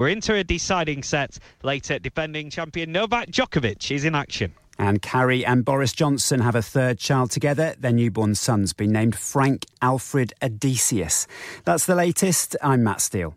We're into a deciding set later. Defending champion Novak Djokovic is in action. And Carrie and Boris Johnson have a third child together. Their newborn son's been named Frank Alfred Odysseus. That's the latest. I'm Matt Steele.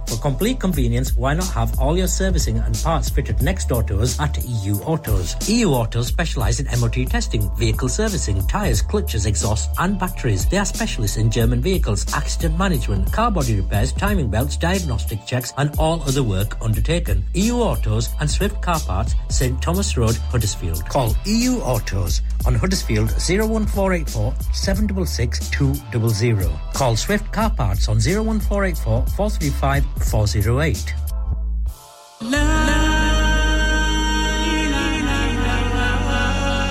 complete convenience why not have all your servicing and parts fitted next door to us at EU Autos EU Autos specialize in MOT testing, vehicle servicing, tyres, clutches, exhausts and batteries. They are specialists in German vehicles, accident management, car body repairs, timing belts, diagnostic checks and all other work undertaken. EU Autos and Swift Car Parts, St Thomas Road, Huddersfield. Call EU Autos on Huddersfield 01484 766 200. Call Swift Car Parts on 01484 435 408.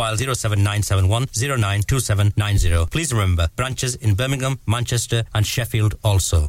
mobile 07971 092790. Please remember, branches in Birmingham, Manchester, and Sheffield also.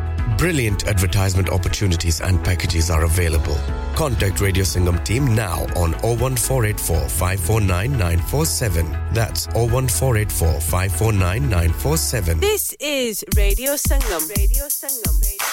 Brilliant advertisement opportunities and packages are available. Contact Radio Singham team now on 01484 549 947. That's 01484 549 947. This is Radio Sangam. Radio Sangam. Radio.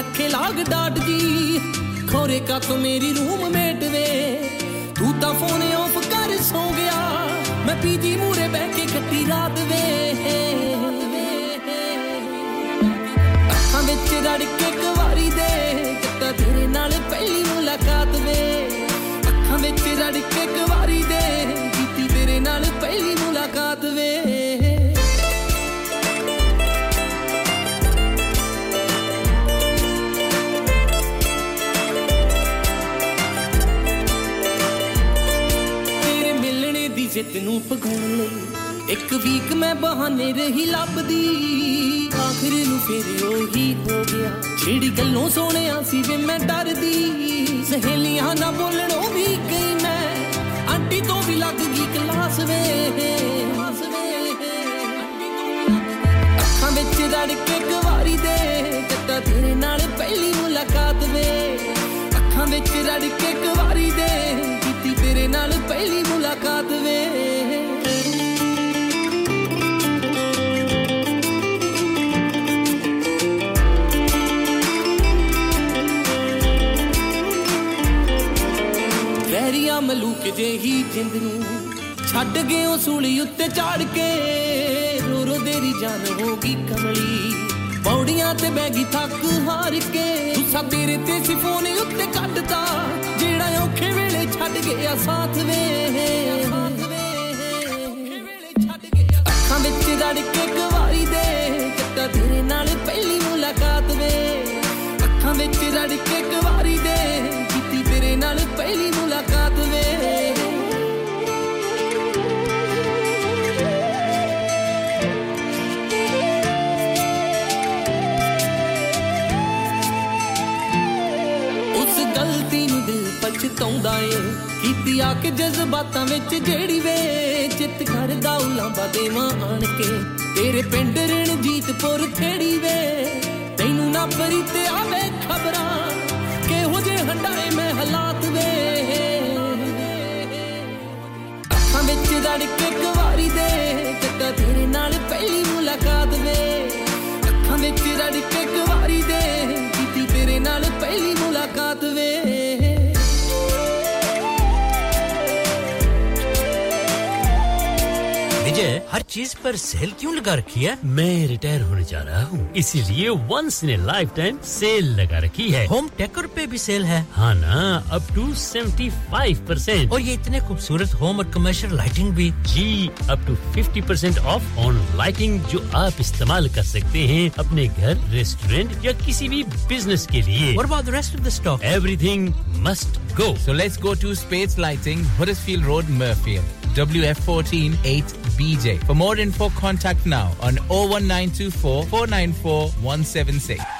रखे लाग dot जी खोरे का तो मेरी room met वे तू तो phone of कर सो गया मैं पीजी मूरे बह के कट्टी रात वे अखा बिच रड़ के कवारी दे किता तेरे नाल पहली मुलाकात वे अखा बिच रड़ के कवारी दे ਕੀਤੀ ਤੇਰੇ ਨਾਲ ਪਹਿਲੀ ਮੁਲਾਕਾਤ ਜਿੱਤ ਨੂੰ ਪਗਾਉਣ ਲਈ। ਇੱਕ ਵੀਕ ਮੈਂ ਬਹਾਨੇ ਰਹੀ ਲੱਭਦੀ। ਆਖਰ ਨੂੰ ਫੇਰ ਉਹੀ ਹੋ ਗਿਆ। ਜਿਹੜੀ ਗੱਲੋਂ ਸੋਹਣਿਆ ਸੀ ਵੇ ਮੈਂ ਡਰਦੀ। ਸਹੇਲੀਆਂ ਨਾ ਬੋਲਣੋਂ ਵੀ ਗਈ ਮੈਂ। ਆਂਟੀ ਤੋਂ ਵੀ ਲੱਗ ਗਈ ਕਲਾਸ ਵੇ। ਅੱਖਾਂ ਵਿੱਚ ਰੜ ਕੇ ਗਵਾਰੀ ਦੇ। ਕਿਤਾ ਤੇਰੇ ਨਾਲ ਪਹਿਲੀ ਮੁਲਾਕਾਤ ਵੇ। ਅੱਖਾਂ ਵਿੱਚ ਰੜ ਕੇ ਗਵਾਰੀ ਦੇ। ਕੀਤੀ ਤੇਰੇ ਨਾਲ ਪਹਿਲੀ ਮੁਲਾਕਾਤ ਵੇ। ਵੈਰੀਆ ਮਲੂਕ ਜਿਹੀ ਜਿੰਦ ਨੂੰ ਛੱਡ ਗਏ ਉਹ ਸੂਲੀ ਉੱਤੇ ਚੜ ਕੇ। ਰੋ ਰੋ ਦੇਰੀ ਜਾਨ ਹੋ ਗਈ ਕਮਲੀ। ਪੌੜੀਆਂ ਤੇ ਬਹਿ ਗਈ ਥੱਕ ਹਾਰ ਕੇ। ਗੁੱਸਾ ਤੇਰੇ ਤੇ ਸੀ ਫੋਨ ਉੱਤੇ ਕੱਢਤਾ। ਜਿਹੜਾ ਔਖੇ ਵੇਲੇ ਛੱਡ ਗਿਆ ਸਾਥ ਵੇ। ਅੱਖਾਂ ਵਿੱਚ ਰੜ ਕੇ ਗਵਾਰੀ ਦੇ ਕਿਤਾ ਤੇਰੇ ਨਾਲ ਪਹਿਲੀ ਮੁਲਾਕਾਤ ਵੇ। ਅੱਖਾਂ ਵਿੱਚ ਰੜ ਕੇ ਗਵਾਰੀ ਦੇ ਕੀਤੀ ਤੇਰੇ ਨਾਲ ਪਹਿਲੀ ਮੁਲਾਕਾਤ ਪਛਤਾਉਂਦਾ ਏ। ਕੀਤੀ ਆ ਕੇ ਜਜ਼ਬਾਤਾਂ ਵਿੱਚ ਜਿਹੜੀ ਵੇ। ਚਿੱਤ ਕਰਦਾ ਉਲਾਂਬਾ ਦੇਵਾਂ ਆਣ ਕੇ ਤੇਰੇ ਪਿੰਡ ਰਣਜੀਤਪੁਰ ਖੇੜੀ ਵੇ? ਤੈਨੂੰ ਨਾ ਪਰੀ ਤੇ ਆਵੇ ਖਬਰਾਂ। ਕਿਹੋ ਜੇ ਹੰਡਾਏ ਮੈਂ ਹਾਲਾਤ ਵੇ। ਅੱਖਾਂ ਵਿੱਚ ਰੜ ਕੇ ਗਵਾਰੀ ਦੇ। ਕਿਤਾ ਤੇਰੇ ਨਾਲ ਪਹਿਲੀ ਮੁਲਾਕਾਤ ਵੇ। ਅੱਖਾਂ ਵਿੱਚ ਰੜ ਕੇ ਗਵਾਰੀ ਦੇ। ਕੀਤੀ ਤੇਰੇ ਨਾਲ ਪਹਿਲੀ ਮੁਲਾਕਾਤ हर चीज़ पर सेल क्यों लगा रखी है? मैं रिटायर होने जा रहा हूँ। इसीलिए once in life time sale लगा रखी है। होम टेकर पे भी सेल है। हाँ ना up to seventy five percent और ये इतने खूबसूरत होम और कमर्शियल लाइटिंग भी। जी up to fifty percent off on lighting जो आप इस्तेमाल कर सकते हैं अपने घर रेस्टोरेंट या किसी भी बिज़नेस के लिए। और बाद rest of the stock everything must go so let's go to Space Lighting Huddersfield Road, Murfield. WF14 8BJ. For more info, contact now on 01924 494 176.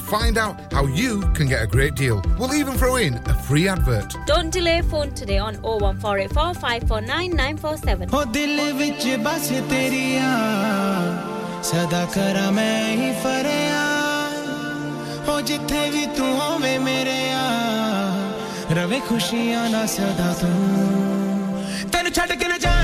find out how you can get a great deal. We'll even throw in a free advert. Don't delay phone today on 01484 549 947. ਹੋ ਦਿਲ ਵਿੱਚ ਬਸ ਤੇਰੀਆਂ ਸਦਾ ਕਰਾਂ ਮੈਂ ਹੀ ਫਰਿਆ ਹੋ ਜਿੱਥੇ ਵੀ ਤੂੰ ਹੋਵੇਂ ਮੇਰੇ ਆ ਰਵੇ ਖੁਸ਼ੀਆਂ ਨਾ ਸਦਾ ਤੂੰ ਤੈਨੂੰ ਛੱਡ ਕੇ ਨਾ ਜਾਣਾ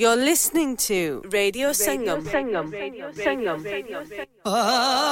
You're listening to Radio Sangam. Radio Sangam. Radio Sangam. Radio Sangam. Radio Sangam.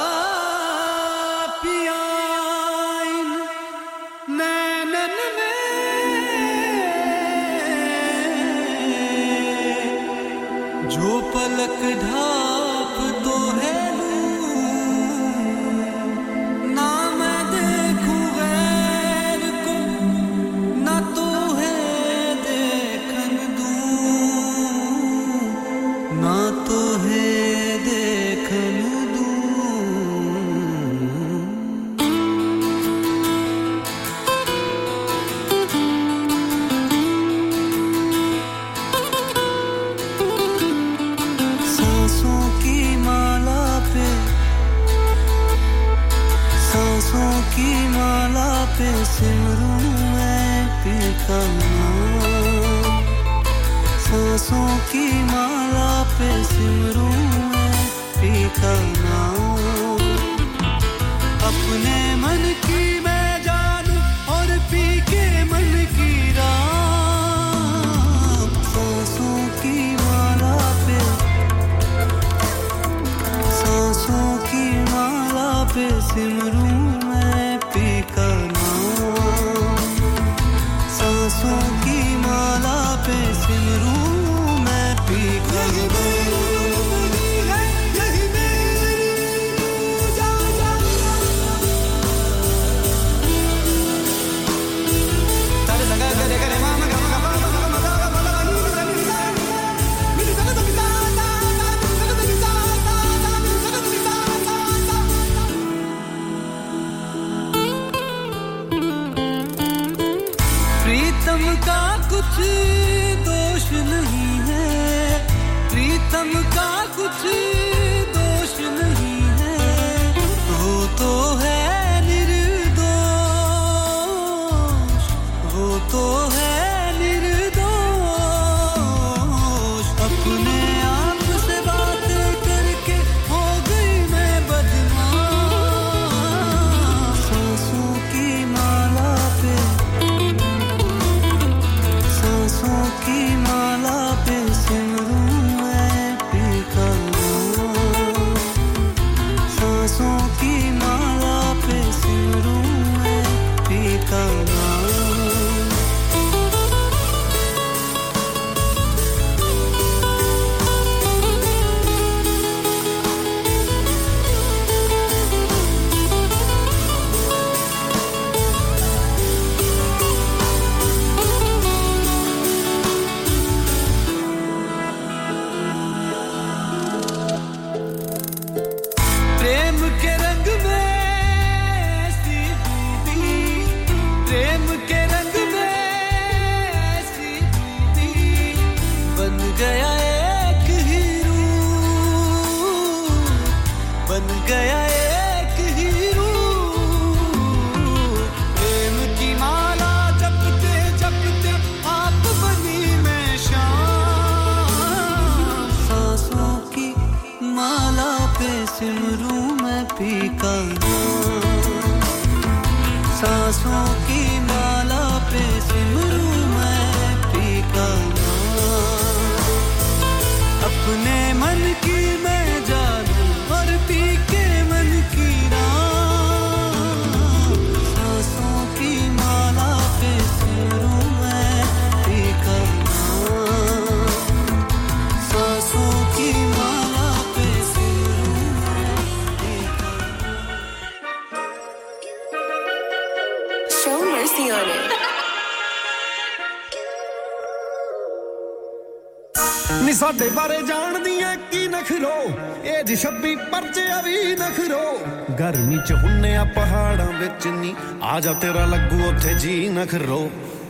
ਆ ਜਾ ਤੇਰਾ ਲੱਗੂ ਉੱਥੇ ਜੀ ਨਾ ਖਰੋ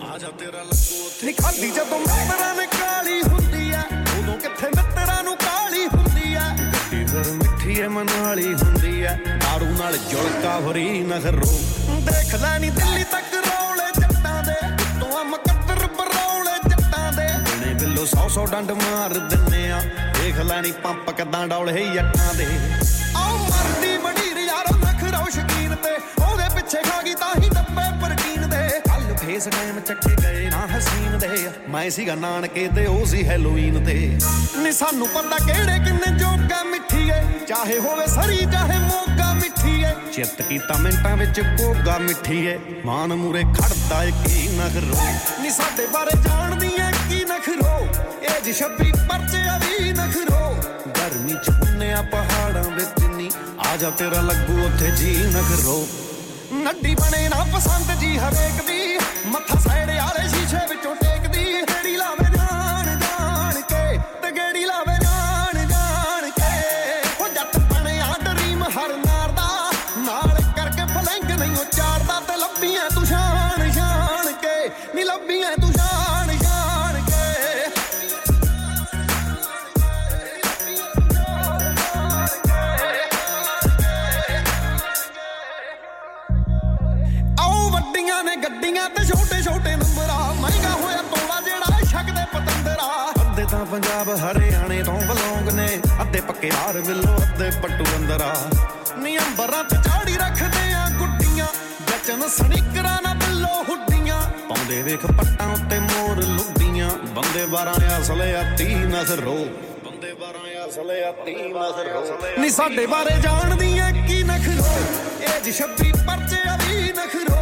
ਆ ਜਾ ਤੇਰਾ ਲੱਗੂ ਉੱਥੇ ਨਿਖਾਲੀ ਜਦੋਂ ਮਿੱਤਰਾਂ ਨੇ ਕਾਲੀ ਹੁੰਦੀ ਆ ਉਦੋਂ ਕਿੱਥੇ ਮਿੱਤਰਾਂ ਨੂੰ ਕਾਲੀ ਹੁੰਦੀ ਆ? ਗੱਡੀ ਫਿਰ ਮਿੱਠੀ ਐ ਮਨਾਲੀ ਹੁੰਦੀ ਆ। ਦਾਰੂ ਨਾਲ ਜੁਲਕਾ ਫਰੀ ਨਾ ਖਰੋ ਦੇਖ ਲੈ ਨੀ ਦਿੱਲੀ ਤੱਕ ਰੋਲੇ ਜੱਟਾਂ ਦੇ ਤੋਂ ਮਕੱਦਰ ਬਰੋਲੇ ਜੱਟਾਂ ਦੇ। ਨੇ ਬਿੱਲੋ 100 100 ਡੰਡ ਮਾਰ ਦਿੰਨੇ ਆ। ਦੇਖ ਲੈ ਨੀ ਪੰਪ ਕਿਦਾਂ ਡੌਲੇ ਜੱਟਾਂ ਦੇ। ਫੇਸ ਕਾਇਮ ਚੱਕੇ ਗਏ ਨਾ ਹਸੀਨ ਦੇ ਮੈਂ ਸੀਗਾ ਨਾਨਕੇ ਤੇ ਉਹ ਸੀ ਹੈਲੋਵੀਨ ਤੇ ਨੀ ਸਾਨੂੰ ਪਤਾ ਕਿਹੜੇ ਕਿੰਨੇ ਜੋਗਾ ਮਿੱਠੀਏ ਚਾਹੇ ਹੋਵੇ ਸਰੀ ਚਾਹੇ ਮੋਗਾ ਮਿੱਠੀਏ ਚਿੱਤ ਕੀਤਾ ਮਿੰਟਾਂ ਵਿੱਚ ਕੋਗਾ ਮਿੱਠੀਏ ਮਾਨ ਮੂਰੇ ਖੜਦਾ ਏ ਕੀ ਨਖਰੋ ਨੀ ਸਾਡੇ ਬਾਰੇ ਜਾਣਦੀ ਏ ਕੀ ਨਖਰੋ ਇਹ ਜੀ ਛੱਬੀ ਪਰਚੇ ਵੀ ਨਖਰੋ ਗਰਮੀ ਚ ਹੁੰਨਿਆ ਪਹਾੜਾਂ ਵਿੱਚ ਨੀ ਆ ਜਾ ਤੇਰਾ ਲੱਗੂ ਉੱਥੇ ਜੀ ਨਖਰੋ ਨੱਡੀ ਬਣੇ ਨਾ ਪਸੰਦ ਜੀ ਹਰੇਕ ਦੀ ਮੱਥਾ ਸਾਈਡ ਵਾਲੇ ਸ਼ੀਸ਼ੇ ਵਿੱਚੋਂ ਟੇਕਦੀ ਗੇੜੀ ਲਾਵੇ। ਪੰਜਾਬ ਹਰਿਆਣੇ ਤੋਂ ਬਲੌਂਗ ਨੇ ਅੱਧੇ ਪੱਕੇ ਹਾਰ ਵਿੱਲੋ, ਅੱਧੇ ਪੱਟੂ ਅੰਦਰਾ। ਨੀ ਅੰਬਰਾਂ ਤੇ ਚਾੜੀ ਰੱਖਦੇ ਆ ਗੁੱਡੀਆਂ, ਜਚਨ ਸਨਿਕਰਾਂ ਨਾ ਬਿੱਲੋ ਹੁੱਡੀਆਂ। ਪਾਉਂਦੇ ਵੇਖ ਪੱਟਾਂ ਉੱਤੇ ਮੋਰ ਲੁੱਡੀਆਂ, ਬੰਦੇ 12 ਅਸਲੇ ਆ 30 ਨਜ਼ਰੋ ਬੰਦੇ 12 ਅਸਲੇ ਆ 30 ਨਜ਼ਰੋ ਨੀ ਸਾਡੇ ਬਾਰੇ ਜਾਣਦੀ ਐ ਕੀ ਨਖਰੋ ਇਹ ਜੀ ਛੱਬੀ ਪਰਚੇ ਵੀ ਨਖਰੋ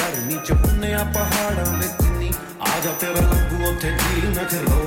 ਗਰਮੀ ਚ ਹੁੰਨਿਆ ਪਹਾੜਾਂ ਵਿੱਚ ਨੀ। ਆ ਜਾ ਤੇਰਾ ਲੱਗੂ ਉੱਥੇ ਜੀ ਨਖਰੋ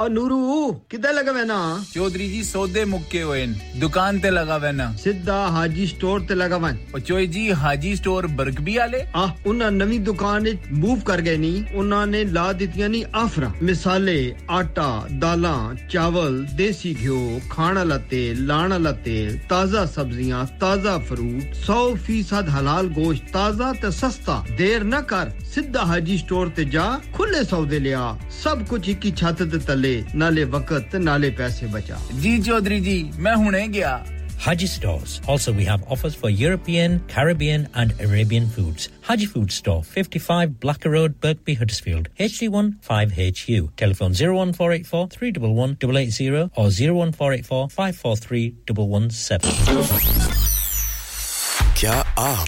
और नूरू किधर लगा वेना चौधरी जी सौदे मुक्के हुए दुकान ते लगा वैना सीधा हाजी स्टोर ते लगा वन और चोई जी हाजी स्टोर बर्गबी आले आ उन्हें नवी दुकान मूव कर गए नी। उन्होंने ला दितिया नी आफरा। मिसाले आटा दाला चावल देसी घ्यो खाना आला तेल लाने ताज़ा सब्ज़ियाँ ताज़ा फ्रूट सौ फ़ीसद हलाल गोश्त ताज़ा ते सस्ता। देर न कर सीधा हाजी स्टोर ते जा खुले सौदे लिया। सब कुछ एक ही छत तले। ਤੇ ਤਲੇ ਨਾਲੇ ਵਕਤ ਤੇ ਨਾਲੇ ਪੈਸੇ ਬਚਾ ਜੀ ਚੌਧਰੀ ਜੀ ਮੈਂ ਹੁਣੇ ਗਿਆ Haji Stores. Also, we have offers for European, Caribbean, and Arabian foods. Haji Food Store, 55 Blacker Road, Birkby, Huddersfield, HD1 5HU. Telephone 01484 311 880 or 01484 543 117. क्या आप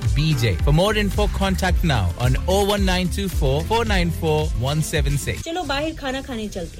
8BJ. For more info, contact now on 01924 494 176. चलो बाहर खाना खाने चलते हैं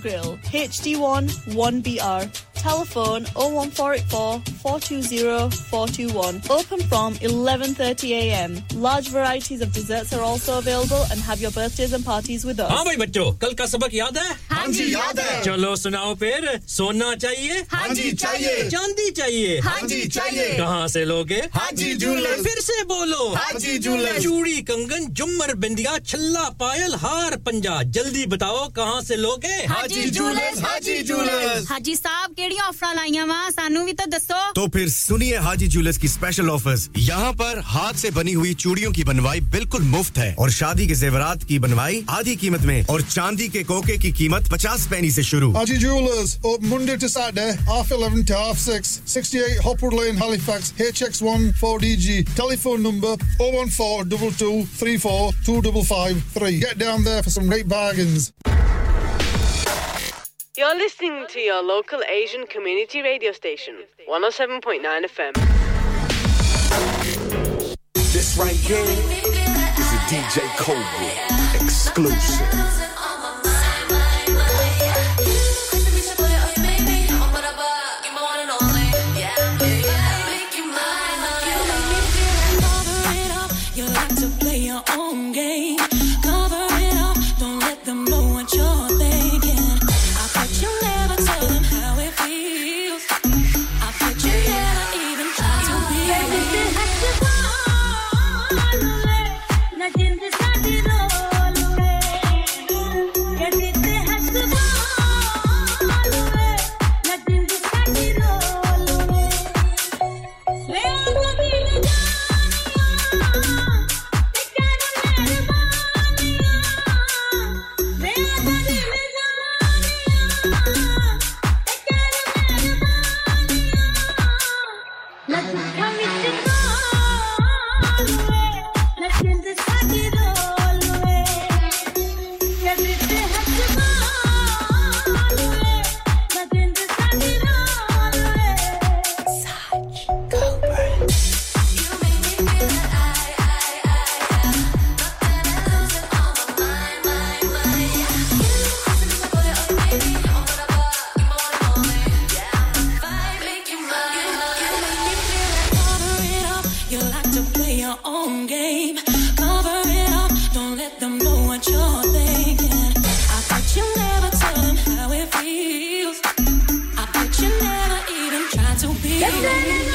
grill. HD1 1BR Telephone 01484 420 421. Open from 11.30am. Large varieties of desserts are also available and have your birthdays and parties with us. हाँ भाई बच्चों कल का सबक याद है हाँ जी, याद है। चलो सुनाओ फिर सोना चाहिए हाँ जी, चाहिए। चांदी चाहिए हाँ जी, चाहिए। कहाँ से लोगे हाजी जूलर्स। फिर से बोलो हाजी जूलर्स। चूड़ी कंगन जुमर बिंदिया छल्ला पायल हार पंजा जल्दी बताओ कहाँ से लोगे हाजी साहब ऑफ़र तो दसो तो फिर सुनिए हाजी ज्वेलर्स की स्पेशल ऑफर्स यहाँ पर हाथ से बनी हुई चूड़ियों की बनवाई बिल्कुल मुफ़्त है और शादी के जेवरात की बनवाई आधी कीमत में और चांदी के कोके की कीमत पचास पैनी से शुरू Haji Jewelers, open Monday to Saturday, half 11 to half 6, 68 Hopwood Lane, Halifax, HX1 4DG. Telephone number 014 22 34 2553. Get down there for some great bargains. You're listening to your local Asian community radio station, 107.9 FM. This right here is a DJ Cobra exclusive. yes.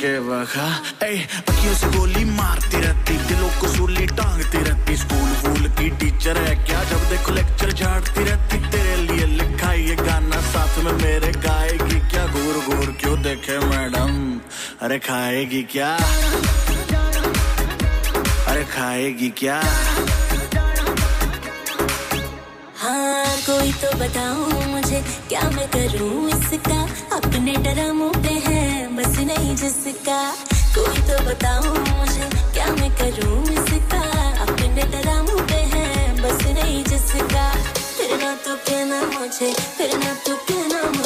के वखा अखियों से गोली मारती रहती, दिलों को सूली टांगती रहती, स्कूल वूल की टीचर है क्या? जब देखो लेक्चर झाड़ती रहती, तेरे लिए लिखा ये गाना, साथ में मेरे गाएगी क्या? घूर घूर क्यों देखे मैडम? अरे खाएगी क्या? अरे खाएगी क्या? हाँ कोई तो बताओ मुझे, क्या मैं करूँ इसका? अपने डरा मुँह पे नहीं जिसका। कोई तो बताओ मुझे, क्या मैं करूँ इसका? अपने तरह मुँह है, बस नहीं जिसका। फिर ना तो कहना मुझे, फिर ना तो कहना मुझे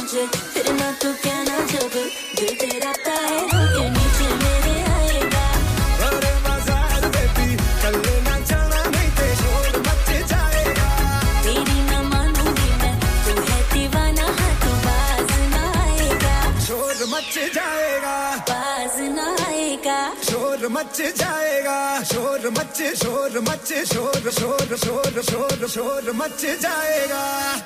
मच जाएगा। शोर मच शोर मच शोर शोर शोर शोर शोर मच जाएगा।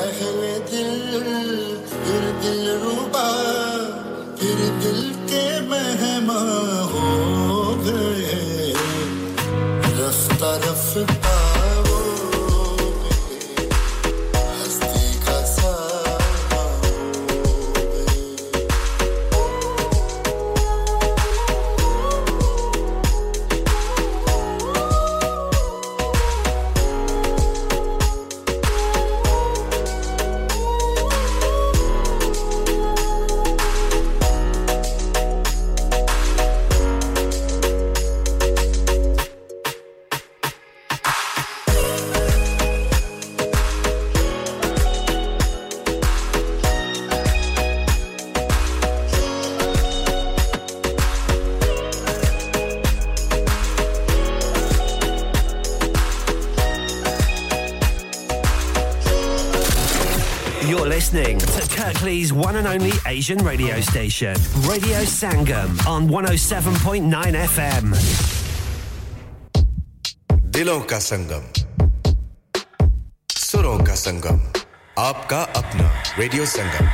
Dejen Asian radio station, Radio Sangam, on 107.9 FM. दिलों का संगम सुरों का संगम आपका अपना रेडियो संगम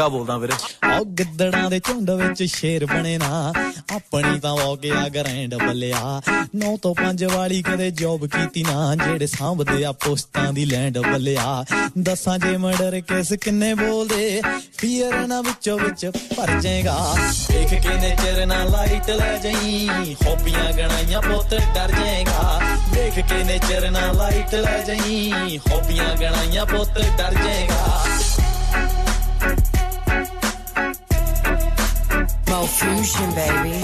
ਸਿੰਘਾ ਬੋਲਦਾ ਵੀਰੇ। ਆਓ ਗਿੱਦੜਾਂ ਦੇ ਝੁੰਡ ਵਿੱਚ ਸ਼ੇਰ ਬਣੇ ਨਾ। ਆਪਣੀ ਤਾਂ ਹੋ ਗਿਆ ਗ੍ਰੈਂਡ ਬੱਲਿਆ। 9 ਤੋਂ 5 ਵਾਲੀ ਕਦੇ ਜੌਬ ਕੀਤੀ ਨਾ। ਜਿਹੜੇ ਸਾਂਭਦੇ ਆ ਪੋਸਟਾਂ ਦੀ ਲੈਂਡ ਬੱਲਿਆ। ਦੱਸਾਂ ਜੇ ਮਰਡਰ ਕੇਸ ਕਿੰਨੇ ਬੋਲਦੇ। ਫੀਅਰ ਨਾ ਵਿੱਚੋਂ ਵਿੱਚ ਭਰ ਜਾਏਗਾ। ਦੇਖ ਕੇ ਨੇਚਰ ਨਾ ਲਾਈਟ ਲੈ ਜਾਈ। ਹੋਪੀਆਂ ਗਣਾਈਆਂ ਪੁੱਤ ਡਰ ਜਾਏਗਾ। ਦੇਖ ਕੇ ਨੇਚਰ ਨਾ ਲਾਈਟ ਲੈ ਜਾਈ। ਹੋਪੀਆਂ ਗਣਾਈਆਂ ਪੁੱਤ ਡਰ ਜਾਏਗਾ। Fusion, baby.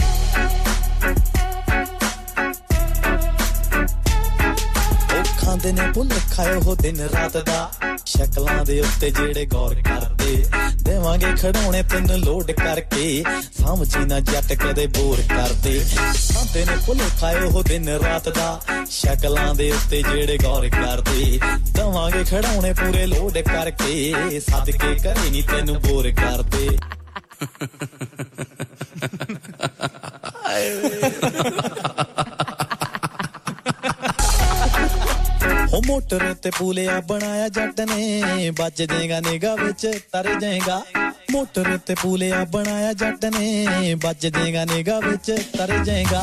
ਉਹ ਖਾਂਦੇ ਨੇ ਭੁੱਲ ਖਾਏ ਉਹ ਦਿਨ ਰਾਤ ਦਾ। ਸ਼ਕਲਾਂ ਦੇ ਉੱਤੇ ਜਿਹੜੇ ਗੌਰ ਕਰਦੇ। ਦੇਵਾਂਗੇ ਖੜਾਉਣੇ ਤੈਨੂੰ ਲੋਡ ਕਰਕੇ। ਸਮਝੀ ਨਾ ਜੱਟ ਕਦੇ ਬੋਰ ਕਰਦੇ। ਖਾਂਦੇ ਨੇ ਭੁੱਲ ਖਾਏ ਉਹ ਦਿਨ ਰਾਤ ਦਾ। ਸ਼ਕਲਾਂ ਦੇ ਉੱਤੇ ਜਿਹੜੇ ਗੌਰ ਕਰਦੇ। ਦੇਵਾਂਗੇ ਖੜਾਉਣੇ ਪੂਰੇ ਲੋਡ ਕਰਕੇ। ਸਦਕੇ ਕਰੇ ਨਹੀਂ ਤੈਨੂੰ ਬੋਰ ਕਰਦੇ। ਹੋ ਮੋਟਰ ਤੇ ਪੂਲਿਆ ਬਣਾਇਆ ਜੱਟ ਨੇ ਵੱਜ ਜਾਏਗਾ ਨਿਗਾ ਵਿੱਚ ਤਰ ਜਾਏਗਾ ਮੋਟਰ ਤੇ ਪੂਲਿਆ ਬਣਾਇਆ ਜੱਟ ਨੇ ਵੱਜ ਜਾਏਗਾ ਨਿਗਾ ਵਿੱਚ ਤਰ ਜਾਏਗਾ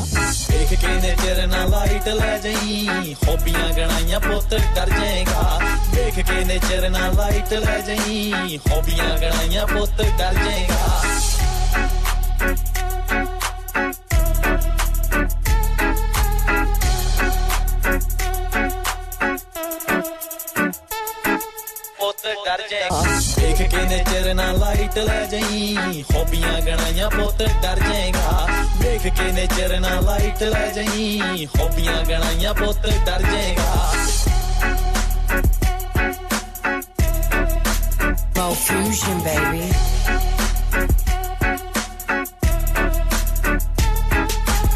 ਦੇਖ ਕੇ ਨੇ ਤੇਰੇ ਨਾਲ ਲਾਈਟ ਲੈ ਜਾਈ ਹੋਪੀਆਂ ਗਣਾਈਆਂ ਪੁੱਤ ਡਰ ਜਾਏਗਾ ਦੇਖ ਕੇ ਨੇ ਤੇਰੇ ਨਾਲ ਲਾਈਟ ਲੈ ਜਾਈ ਹੋਪੀਆਂ ਗਣਾਈਆਂ ਪੁੱਤ ਡਰ ਜਾਏਗਾ ਪੁੱਤ ਡਰ ਜਾਏਗਾ ਦੇਖ ਕੇ ਨੇਚਰ ਨਾਲ ਲਾਈਟ ਲੈ ਜਾਈ ਹੋਪੀਆਂ ਗਣਾਈਆਂ ਪੁੱਤ ਡਰ ਜਾਏਗਾ ਦੇਖ ਕੇ ਨੇਚਰ ਨਾਲ ਲਾਈਟ ਲੈ ਜਾਈ ਹੋਪੀਆਂ ਗਣਾਈਆਂ ਪੁੱਤ ਡਰ ਜਾਏਗਾ Mo Fusion, baby.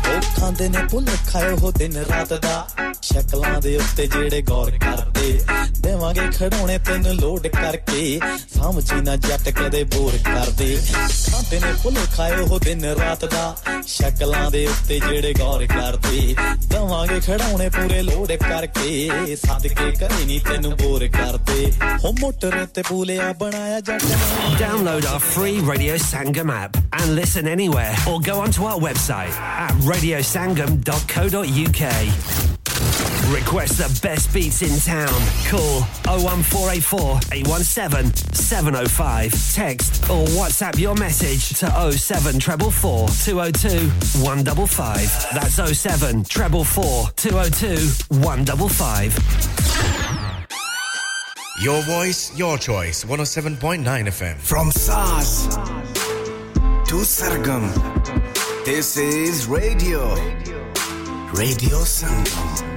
ਉਹ ਖਾਂਦੇ ਨੇ ਭੁੱਲ ਖਾਏ ਉਹ ਦਿਨ ਰਾਤ ਦਾ ਸ਼ਕਲਾਂ ਦੇ ਉੱਤੇ ਜਿਹੜੇ ਗੌਰ ਕਰਦੇ ਦੇਵਾਂਗੇ ਖੜਾਉਣੇ ਤੈਨੂੰ ਲੋਡ ਕਰਕੇ ਸਮਝੀ ਨਾ ਜੱਟ ਕਦੇ ਬੋਰ ਕਰਦੇ ਖਾਂਦੇ ਨੇ ਭੁੱਲ ਖਾਏ ਉਹ ਦਿਨ ਰਾਤ ਦਾ ਸ਼ਕਲਾਂ ਦੇ ਉੱਤੇ ਜਿਹੜੇ ਗੌਰ ਕਰਦੇ ਦੇਵਾਂਗੇ ਖੜਾਉਣੇ ਪੂਰੇ ਲੋਡ ਕਰਕੇ ਸਦਕੇ ਕਰੇ ਨਹੀਂ ਤੈਨੂੰ ਬੋਰ ਕਰਦੇ ਹੋ ਮੋਟਰ ਤੇ ਪੂਲਿਆ ਬਣਾਇਆ ਜੱਟ ਨੇ Download our free Radio Sangam app and listen anywhere or go onto our website at radiosangam.co.uk. Request the best beats in town. Call 01484 817 705. Text or WhatsApp your message to 07444 202 155. That's 07 444 202 155. Your voice, your choice. 107.9 FM. From SARS to Sargam, this is Radio. Radio Sangam.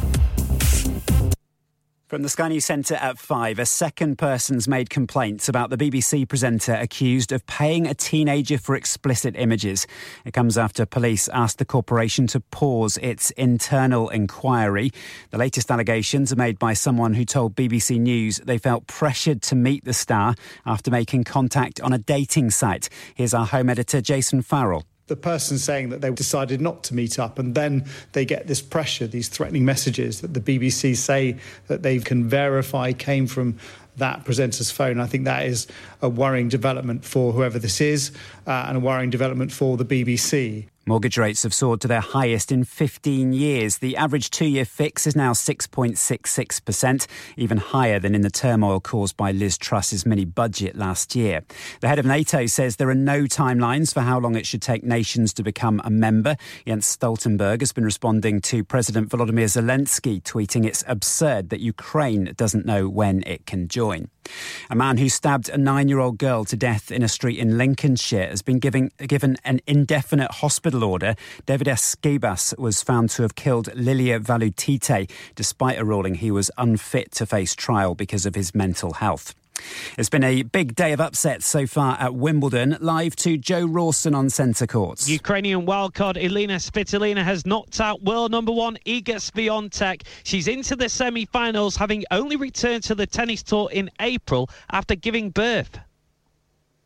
From the Sky News Centre at five, a second person's made complaints about the BBC presenter accused of paying a teenager for explicit images. It comes after police asked the corporation to pause its internal inquiry. The latest allegations are made by someone who told BBC News they felt pressured to meet the star after making contact on a dating site. Here's our home editor, Jason Farrell. The person saying that they decided not to meet up, and then they get this pressure, these threatening messages that the BBC say that they can verify came from that presenter's phone. I think that is a worrying development for whoever this is uh, and a worrying development for the BBC. Mortgage rates have soared to their highest in 15 years. The average two year fix is now 6.66%, even higher than in the turmoil caused by Liz Truss's mini budget last year. The head of NATO says there are no timelines for how long it should take nations to become a member. Jens Stoltenberg has been responding to President Volodymyr Zelensky, tweeting it's absurd that Ukraine doesn't know when it can join. A man who stabbed a nine year old girl to death in a street in Lincolnshire has been giving, given an indefinite hospital order. David Esquibas was found to have killed Lilia Valutite, despite a ruling he was unfit to face trial because of his mental health. It's been a big day of upsets so far at Wimbledon. Live to Joe Rawson on centre courts. Ukrainian wildcard Elena Svitolina has knocked out world number one Iga Swiatek. She's into the semi-finals, having only returned to the tennis tour in April after giving birth.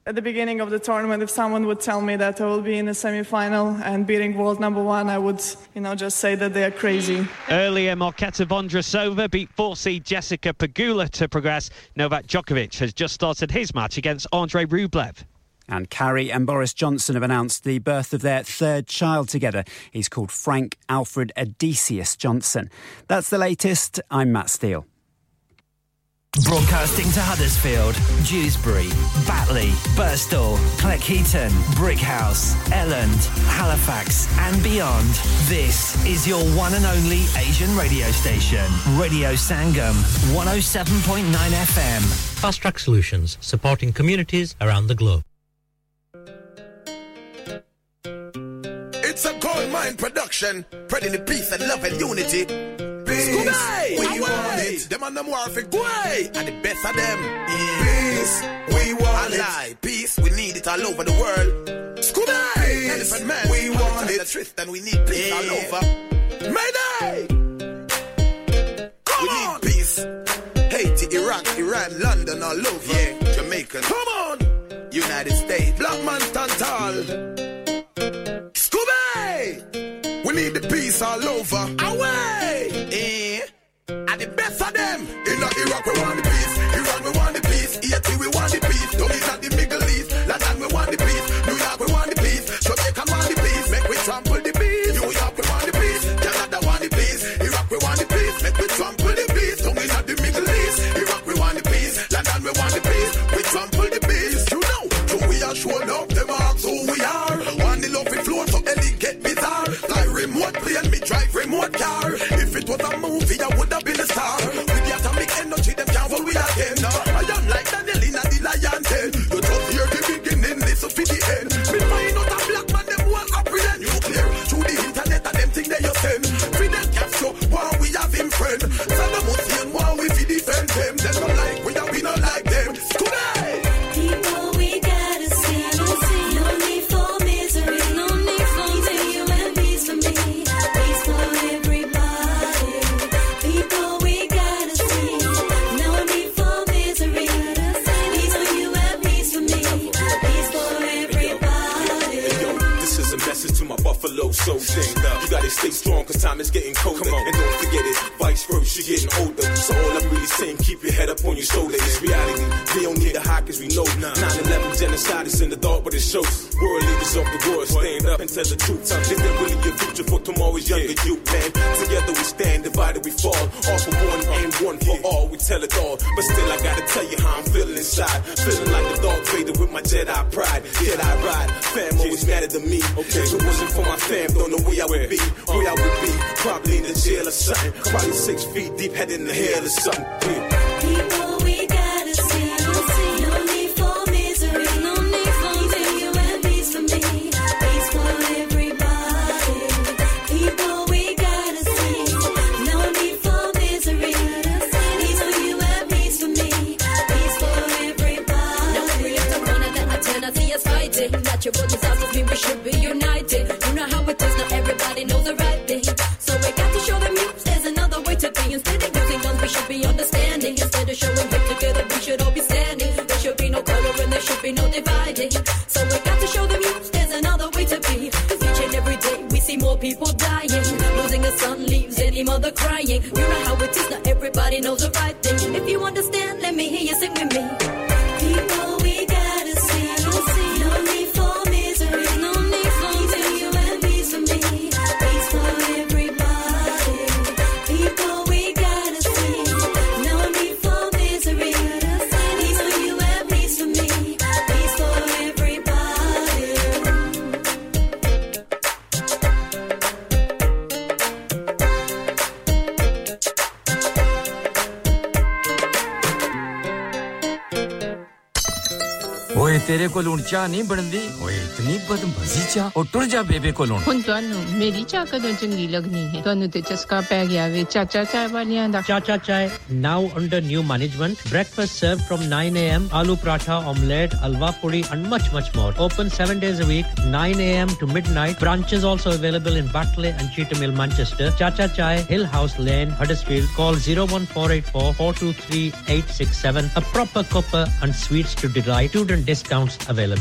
At the beginning of the tournament, if someone would tell me that I will be in the semi-final and beating world number one, I would, you know, just say that they are crazy. Earlier, Marketa Vondrasova beat four-seed Jessica Pegula to progress. Novak Djokovic has just started his match against Andrei Rublev. And Carrie and Boris Johnson have announced the birth of their third child together. He's called Frank Alfred Odysseus Johnson. That's the latest. I'm Matt Steele. Broadcasting to Huddersfield, Dewsbury, Batley, Birstall, Cleckheaton, Brickhouse, Elland, Halifax, and beyond. This is your one and only Asian radio station, Radio Sangam, 107.9 FM. Fast Track Solutions, supporting communities around the globe. It's a gold mine production, spreading the peace and love and unity. Peace, we want it. Them and them war for way, and the best of them. Peace, we want it. Peace, we need it all over the world. Scooby, Elephant Man, we want it. Tristan, we need peace all over. Mayday, come we on. need peace. Haiti, Iraq, Iran, London, all over. Yeah, Jamaican. Come on. United States, black man stand tall. Scooby! We need the peace all over. Away! ਚਾਹ ਨਹੀਂ ਬਣਦੀ ਓਏ ਇਤਨੀ ਬਦਮਜ਼ੀ ਚਾਹ ਉਹ ਟੁਰ ਜਾ ਬੇਬੇ ਕੋਲ ਹੁਣ ਹੁਣ ਤੁਹਾਨੂੰ ਮੇਰੀ ਚਾਹ ਕਦੋਂ ਚੰਗੀ ਲੱਗਣੀ ਹੈ ਤੁਹਾਨੂੰ ਤੇ ਚਸਕਾ ਪੈ ਗਿਆ ਵੇ ਚਾਚਾ ਚਾਹ ਵਾਲਿਆਂ ਦਾ Chacha Chai, now under new management. Breakfast served from 9 a.m. Aloo paratha, omelette, alwa puri, and much, much more. Open seven days a week, 9 a.m. to midnight. Branches also available in Batley and Cheetham Hill, Manchester. Chacha Chai, Hill House Lane, Huddersfield. Call 01484 423 867. A proper cuppa and sweets to delight. Student discounts available.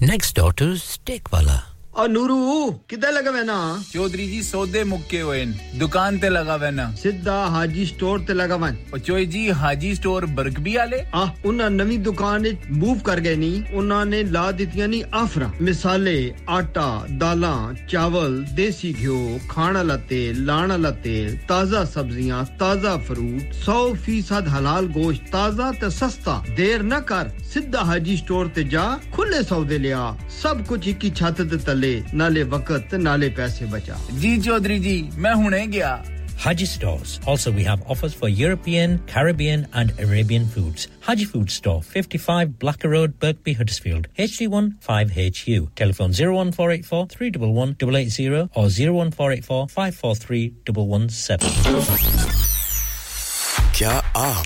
Next door to Steakwala. और Nuru किधर लगा वैना चौधरी जी सौदे मुक्के हुए। दुकान ते लगा वैना सिद्धा हाजी स्टोर ते लगा वन और चोई जी हाजी स्टोर बरगबी आले आ उन्हें नवी दुकान मूव कर गए नी। उन्होंने ला दितियाँ नी आफरा। मिसाले आटा दाला चावल देसी घ्यो खाण वाला तेल लाण वाला तेल ताज़ा सब्ज़ियाँ ताज़ा फ्रूट सौ फ़ीसद हलाल गोश्त ताज़ा ते सस्ता। देर न कर सिद्धा हाजी स्टोर ते जा खुले सौदे लिया। सब कुछ एक ही छत तले नाले वक्त ते नाले पैसे बचा जी चौधरी जी मैं हुने गया Haji Stores. Also, we have offers for European, Caribbean, and Arabian foods. Haji Food Store, 55 Blacker Road, Birkby, Huddersfield. HD1 5HU. Telephone 01484 311 880 or 01484 543 117. क्या आप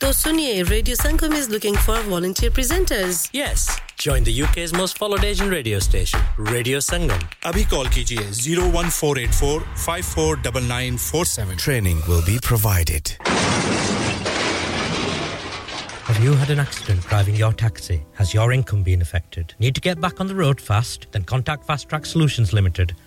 तो सुनिए Radio Sangam is looking for volunteer presenters Yes. Join the UK's most followed Asian radio station, Radio Sangam. अभी call कीजिए 01484 549947 Training will be provided. Have you had an accident driving your taxi? Has your income been affected? Need to get back on the road fast? Then contact Fast Track Solutions Limited,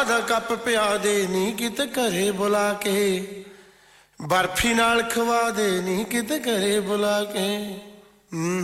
ਚਾਹ ਦਾ cup ਪਿਆ ਦੇ ਨਹੀਂ ਕਿਤੇ ਘਰੇ ਬੁਲਾ ਕੇ ਬਰਫੀ ਨਾਲ ਖਵਾ ਦੇ ਨਹੀਂ ਕਿਤੇ ਘਰੇ ਬੁਲਾ ਕੇ ਹੂੰ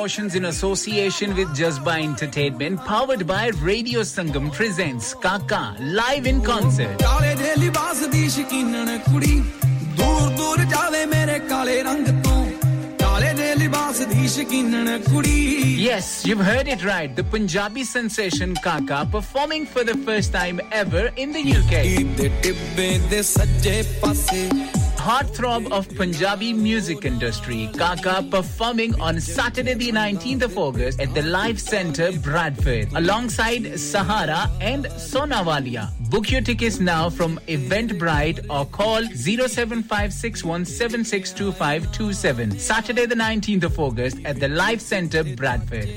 promotions in association with Jazba Entertainment, powered by Radio Sangam, presents Kaka live in concert. Yes, you've heard it right. The Punjabi sensation Kaka performing for the first time ever in the UK heartthrob of Punjabi music industry, Kaka, performing on Saturday the 19th of August at the Live Centre, Bradford, alongside Sahara and Sonawalia. Book your tickets now from Eventbrite or call 07561762527. Saturday the 19th of August at the Live Centre, Bradford.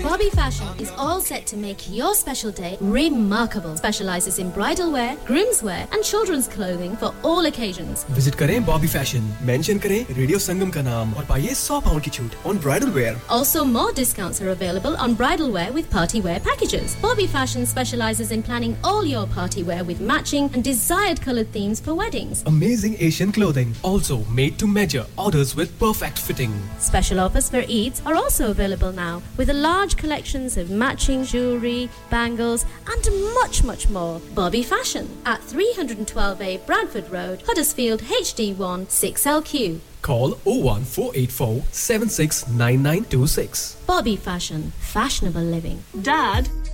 Bobby Fashion is all set to make your special day remarkable. Specializes in bridal wear, groom's wear, and children's clothing for all occasions. Visit करें Bobby fashion mention करें radio संगम का नाम और पाइए 100 pound की छूट on bridal wear Also, more discounts are available on bridal wear with party wear packages. Bobby Fashion specializes in planning all your party wear with matching and desired colored themes for weddings. Amazing Asian clothing, also made to measure, orders with perfect fitting. Special offers for Eids are also available now with a large collections of matching jewelry, bangles, and much, much more. Bobby Fashion at 312A Bradford Road, Huddersfield HD1 6LQ. Call 01484 769926. Bobby Fashion, fashionable living. Dad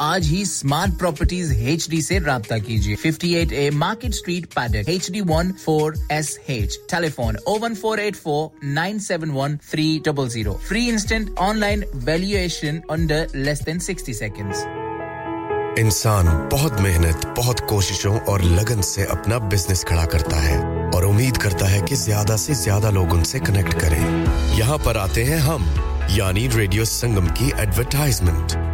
आज ही smart properties H D ऐसी रब्ता कीजिए। 58 A Market Street Paddock H D one four S H telephone O one four eight four nine seven one three double zero free instant online valuation under less than sixty second इंसान बहुत मेहनत, बहुत कोशिशों और लगन से अपना business खड़ा करता है और उम्मीद करता है कि ज़्यादा से ज़्यादा लोग उनसे कनेक्ट करें। यहाँ पर आते हैं हम, यानी रेडियो संगम की एडवर्टाइजमेंट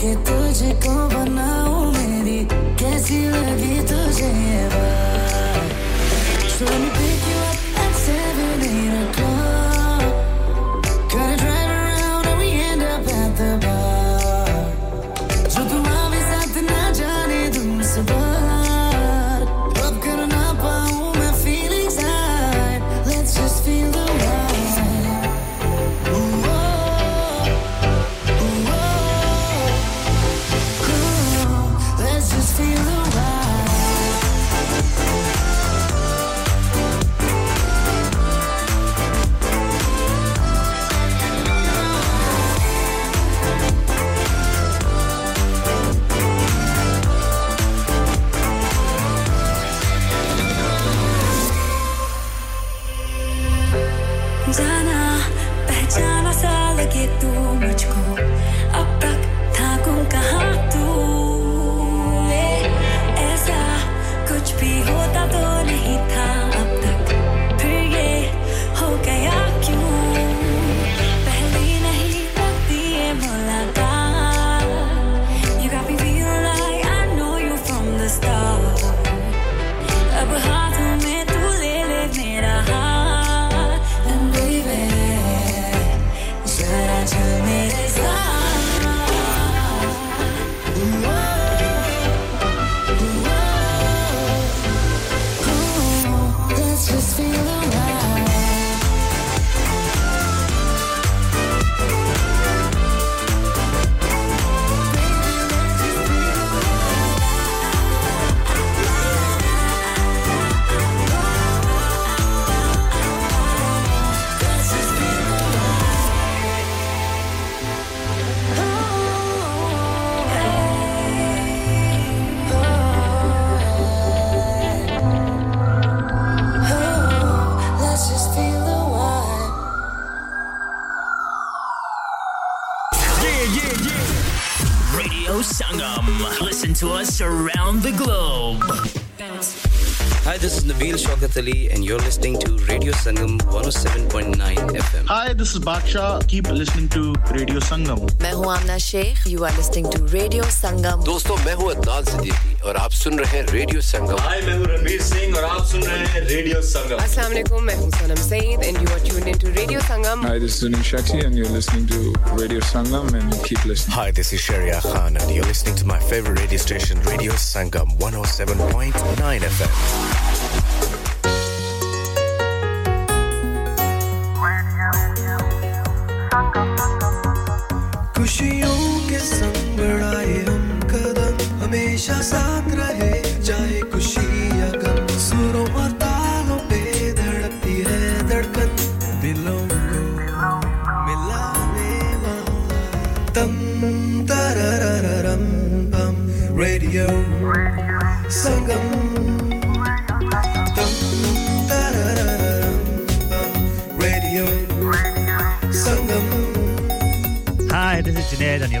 कि तुझको बनाऊ मेरी कैसी लगी तुझे ये बात? Listen to us around the globe. Hi, this is Nabil Shaukat Ali, and you're listening to Radio Sangam 107.9 FM. Hi, this is Baksha. Keep listening to Radio Sangam. मैं हूँ Amna Sheikh you are listening to Radio Sangam दोस्तों मैं हूँ अदनान सिद्दीकी और आप सुन रहे हैं रेडियो संगम हाय मैं हूँ रणवीर सिंह और आप सुन रहे हैं रेडियो संगम अस्सलाम वालेकुम मैं हूँ Sanam Saeed and you are tuned into Radio Sangam Hi, this is Sunil Shetty, and you're listening to Radio Sangam, and keep listening. Hi, this is Sharia Khan, and you're listening to my favorite radio station, Radio Sangam 107.9 FM.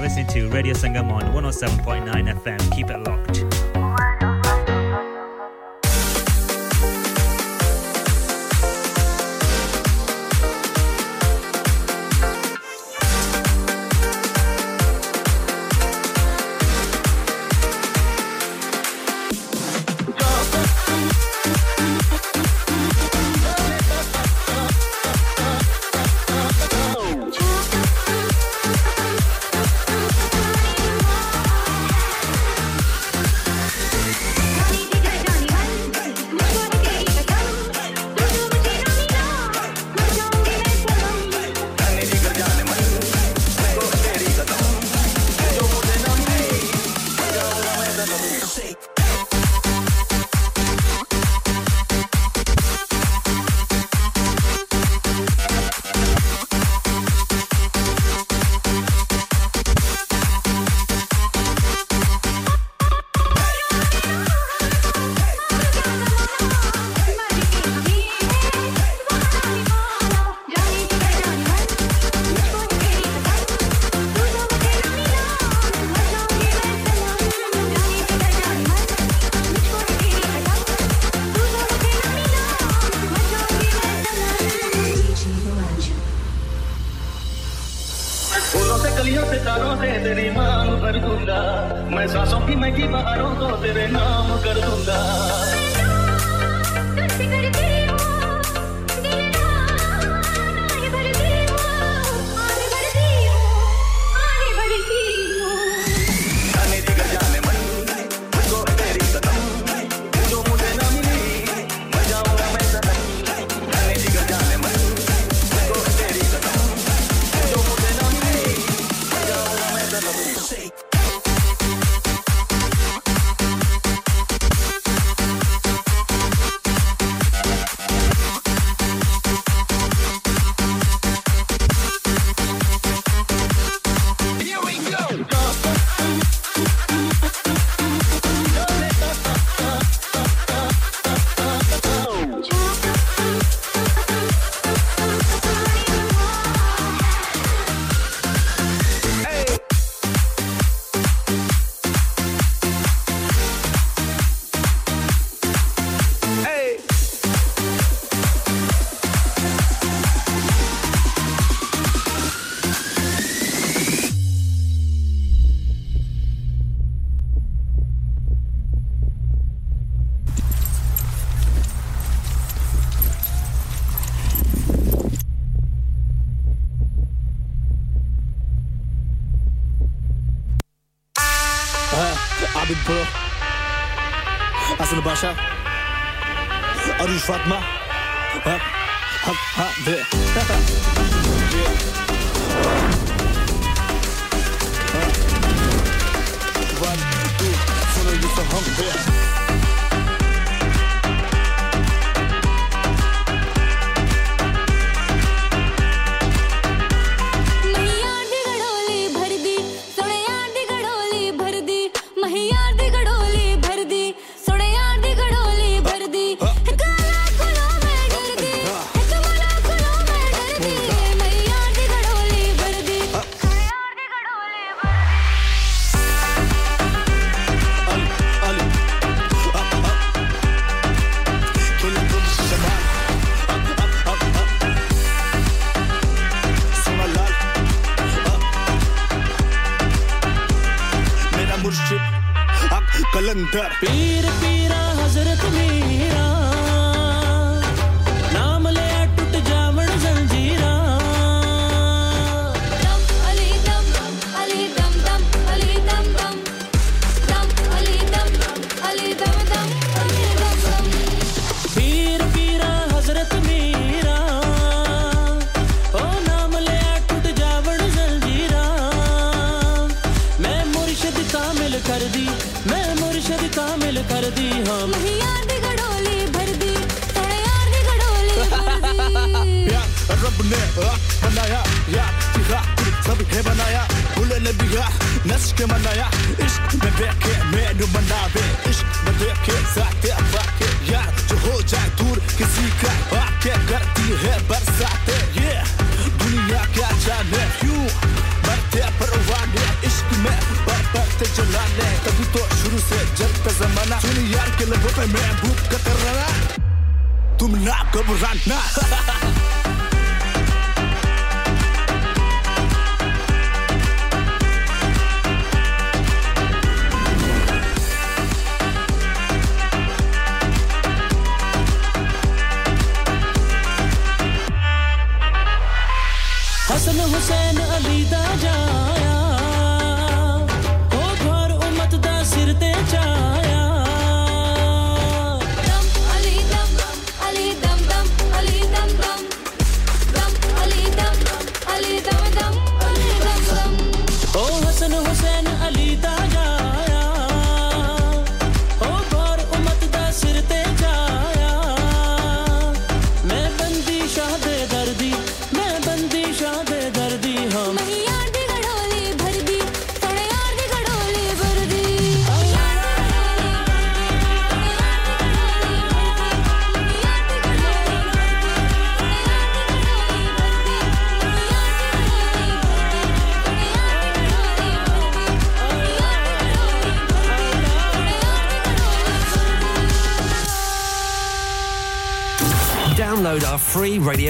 Listening to Radio Sangam on 107.9 FM. Keep it locked.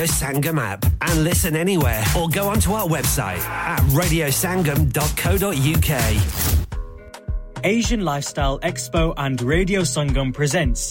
Sangam app and listen anywhere or go onto our website at radiosangam.co.uk. Asian Lifestyle Expo and Radio Sangam presents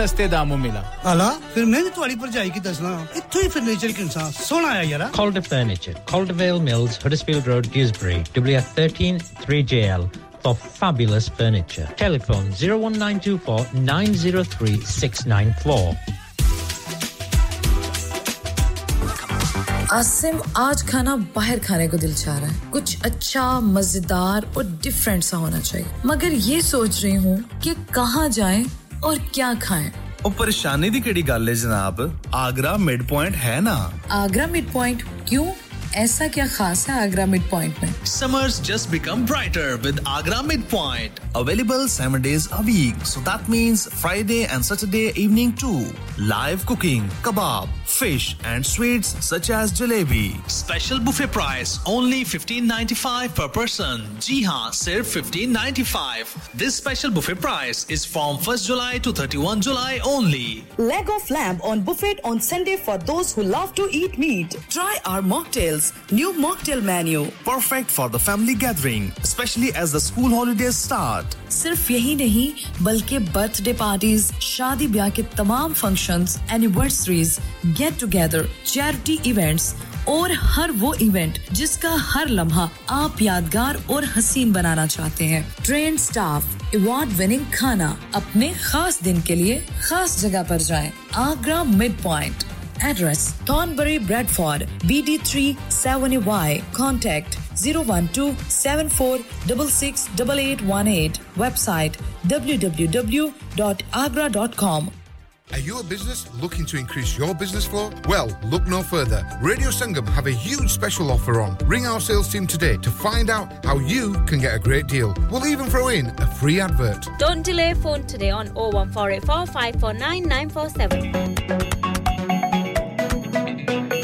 सस्ते दामों मिला ਹਲਾ ਫਿਰ ਮੈਂ ਵੀ ਤੁਹਾਡੀ ਭਰਜਾਈ ਕੀ ਦੱਸਣਾ ਇੱਥੋਂ ਹੀ ਫਰਨੀਚਰ ਕਿੰਨਾ ਸੋਹਣਾ ਆਇਆ ਯਾਰਾ Calder Furniture, Caldervale Mills, Huddersfield Road, Dewsbury, WF13 3JL for fabulous furniture. Telephone 01924 903 694. Asim आज खाना बाहर खाने को दिल चाह रहा है कुछ अच्छा मजेदार और डिफरेंट सा होना चाहिए मगर ये सोच रही हूँ कि कहाँ जाएं और क्या खाएं ਉਹ ਪਰੇਸ਼ਾਨੀ ਦੀ ਕਿਹੜੀ ਗੱਲ ਹੈ ਜਨਾਬ ਆਗਰਾ ਮਿਡ ਪੁਆਇੰਟ ਹੈ ਨਾ आगरा मिड पॉइंट क्यों ऐसा क्या खास है आगरा मिड पॉइंट में Summers just become brighter with Agra Midpoint. Available seven days a week. So that means Friday and Saturday evening too. Live cooking, kebab, fish and sweets such as jalebi. Special buffet price only 15.95 per person. जी हाँ, सिर्फ़ 15.95. This special buffet price is from 1st July to 31 July only. Leg of lamb on buffet on Sunday for those who love to eat meat. Try our mocktails. New mocktail menu. Perfect for the family gathering, especially as the school holidays start. सिर्फ़ यही नहीं बल्कि birthday parties शादी ब्याह के तमाम functions, anniversaries get together charity events और हर वो इवेंट जिसका हर लम्हा आप यादगार और हसीन बनाना चाहते हैं ट्रेन स्टाफ अवार्ड विनिंग खाना अपने खास दिन के लिए खास जगह पर जाएँ Agra Mid Point Address Thornbury Bradford BD3 7Y Contact 012 Website www.agra.com Are you a business looking to increase your business flow? Well, look no further. Radio Sangam have a huge special offer on. Ring our sales team today to find out how you can get a great deal. We'll even throw in a free advert. Don't delay phone today on 01484 549 947.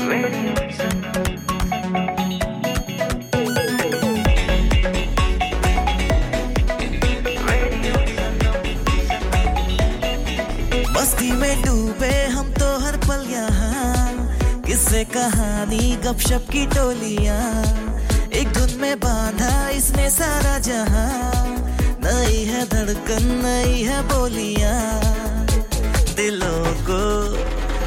में डूबे हम तो हर पल यहाँ। किससे कहानी, गपशप की टोलियाँ। एक धुन में बांधा इसने सारा जहाँ। नई है धड़कन, नई है बोलियाँ। दिलों को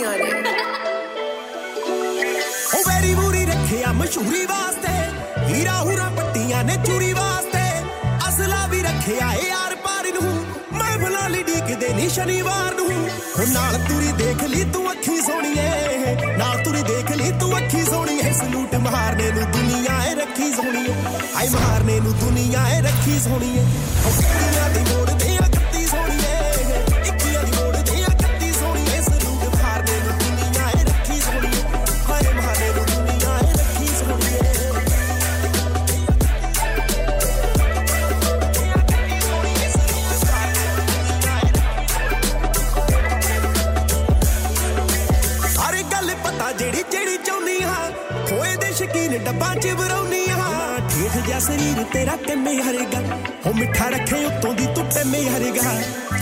mercy on it. ਉਹ ਵੈਰੀ ਬੂਰੀ ਰੱਖਿਆ ਮਸ਼ਹੂਰੀ ਵਾਸਤੇ ਹੀਰਾ ਹੂਰਾ ਪੱਟੀਆਂ ਨੇ ਚੂਰੀ ਵਾਸਤੇ ਅਸਲਾ ਵੀ ਰੱਖਿਆ ਏ ਯਾਰ ਪਾਰ ਨੂੰ ਮੈਂ ਭਲਾ ਲਈ ਡੀਕਦੇ ਨਹੀਂ ਸ਼ਨੀਵਾਰ ਨੂੰ ਉਹ ਨਾਲ ਤੁਰੀ ਦੇਖ ਲਈ ਤੂੰ ਅੱਖੀ ਸੋਣੀਏ ਨਾਲ ਤੁਰੀ ਦੇਖ ਲਈ ਤੂੰ ਅੱਖੀ ਸੋਣੀਏ ਸਲੂਟ ਮਾਰਨੇ ਨੂੰ ਦੁਨੀਆ ਏ ਰੱਖੀ ਸੋਣੀਏ ਹਾਏ ਮਾਰਨੇ ਨੂੰ ਦੁਨੀਆ ਏ ਰੱਖੀ ਸੋਣੀਏ ਉਹ ਕਿੱਤੀਆਂ ਦੀ ਮੋੜ ਡੱਬਾਂ 'ਚ ਵਰਾਉਣੀ ਹਾਂ ਠੇਠ ਜਿਹਾ ਸਰੀਰ ਤੇਰਾ ਕਿੰਨੇ ਹਰੇਗਾ ਹੋ ਮਿੱਠਾ ਰੱਖੇ ਉੱਤੋਂ ਦੀ ਤੂੰ ਟੈਮੇ ਹਰੇਗਾ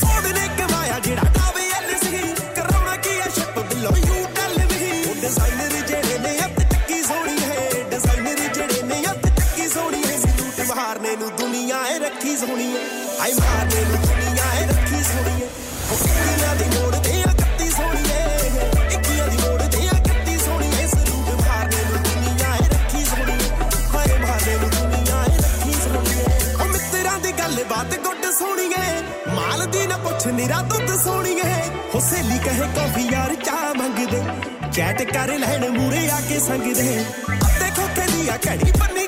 ਫੋੜ ਨੇ ਕਮਾਇਆ ਜਿਹੜਾ ਕਾਵੇ ਐਲ ਸੀ ਕਰਾਉਣਾ ਕੀ ਐ ਸ਼ਿਪ ਬਿਲੋ ਯੂ ਟੈਲ ਵੀ ਉਹ ਡਿਜ਼ਾਈਨਰ ਜਿਹੜੇ ਨੇ ਅੱਤ ਚੱਕੀ ਸੋਹਣੀ ਹੈ ਡਿਜ਼ਾਈਨਰ ਜਿਹੜੇ ਨੇ ਅੱਤ ਚੱਕੀ ਸੋਹਣੀ ਹੈ ਸਲੂਟ ਮਾਰਨੇ ਨੂੰ ਦੁਨੀਆ ਏ ਰੱਖੀ ਸੋਹਣੀ ਹੈ ਆਈ ਮਾਰਨੇ ਨੂੰ ਨਿਰਾ ਦੁੱਧ ਸੋਹਣੀ ਹੈ। ਹੋ ਸਹੇਲੀ ਕਹੇ, ਕਾਫੀ ਯਾਰ, ਚਾਹ ਮੰਗਦੇ ਚੈਟ ਕਰ ਲੈਣ ਮੂਰੇ ਆ ਕੇ ਸੰਗਦੇ ਅੱਤੇ ਖੋਖੇ ਦੀ ਆ ਘੜੀ ਬੰਨੀ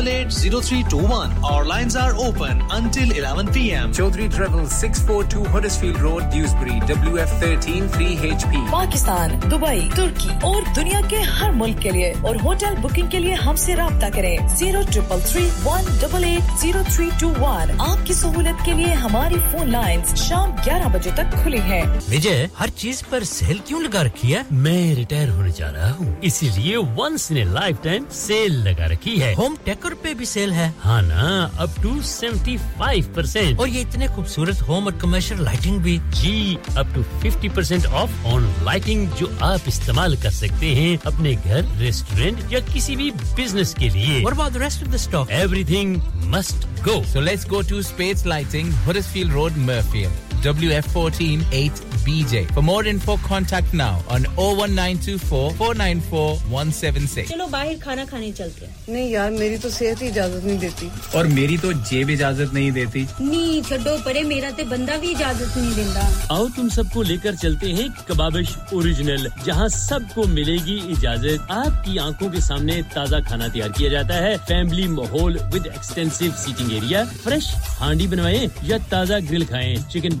188 0321. Our lines are open until 11 p.m. Chaudhary Travel 642 Huddersfield Road, Dewsbury, WF13 3HP. Pakistan Dubai तुर्की और दुनिया के हर मुल्क के लिए और होटल बुकिंग के लिए हमसे रब्ता करें zero triple three one double eight zero three two one आपकी सहूलत के लिए हमारी फ़ोन लाइंस शाम 11 बजे तक खुली हैं। विजय हर चीज़ पर सेल क्यों लगा रखी है मैं रिटायर होने जा रहा हूँ इसीलिए once in a lifetime sale लगा रखी है होम टेकर पे भी सेल है। हाँ ना up to seventy five percent और ये इतने खूबसूरत होम और कमर्शियल लाइटिंग भी। जी up to fifty percent off on lighting जो आप इस्तेमाल कर सकते हैं अपने घर रेस्टोरेंट या किसी भी बिज़नेस के लिए। और about the rest of the stock everything must go So let's go to Spades Lighting, Huddersfield Road, Murfield. WF14 8BJ. For more info, contact now on 01924 494 176. चलो बाहर खाना खाने चलते हैं। नहीं यार मेरी तो सेहत ही इजाज़त नहीं देती। और मेरी तो जेब इजाज़त नहीं देती। नी छड्डो परे मेरा ते बंदा भी इजाज़त नहीं देता आओ तुम सबको लेकर चलते हैं कबाबिश ओरिजिनल जहाँ सबको मिलेगी इजाज़त। आपकी आँखों के सामने ताज़ा खाना तैयार किया जाता है। फैमिली माहौल with extensive seating area. Fresh handi बनवाएँ या ताज़ा ग्रिल खाएँ। Chicken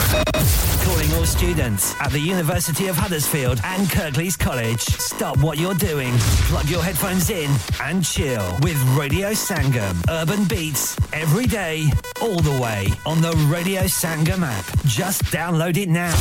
Calling all students at the University of Huddersfield and Kirklees College. Stop what you're doing. Plug your headphones in and chill with Radio Sangam. Urban beats every day, all the way on the Radio Sangam app. Just download it now.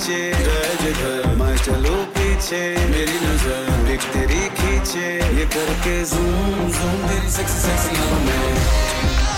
नीचे मैं चलो पीछे। मेरी नज़र देख तेरी खींचे। ये करके जूम जूम, तेरी सेक्सी सेक्सी हूँ मैं।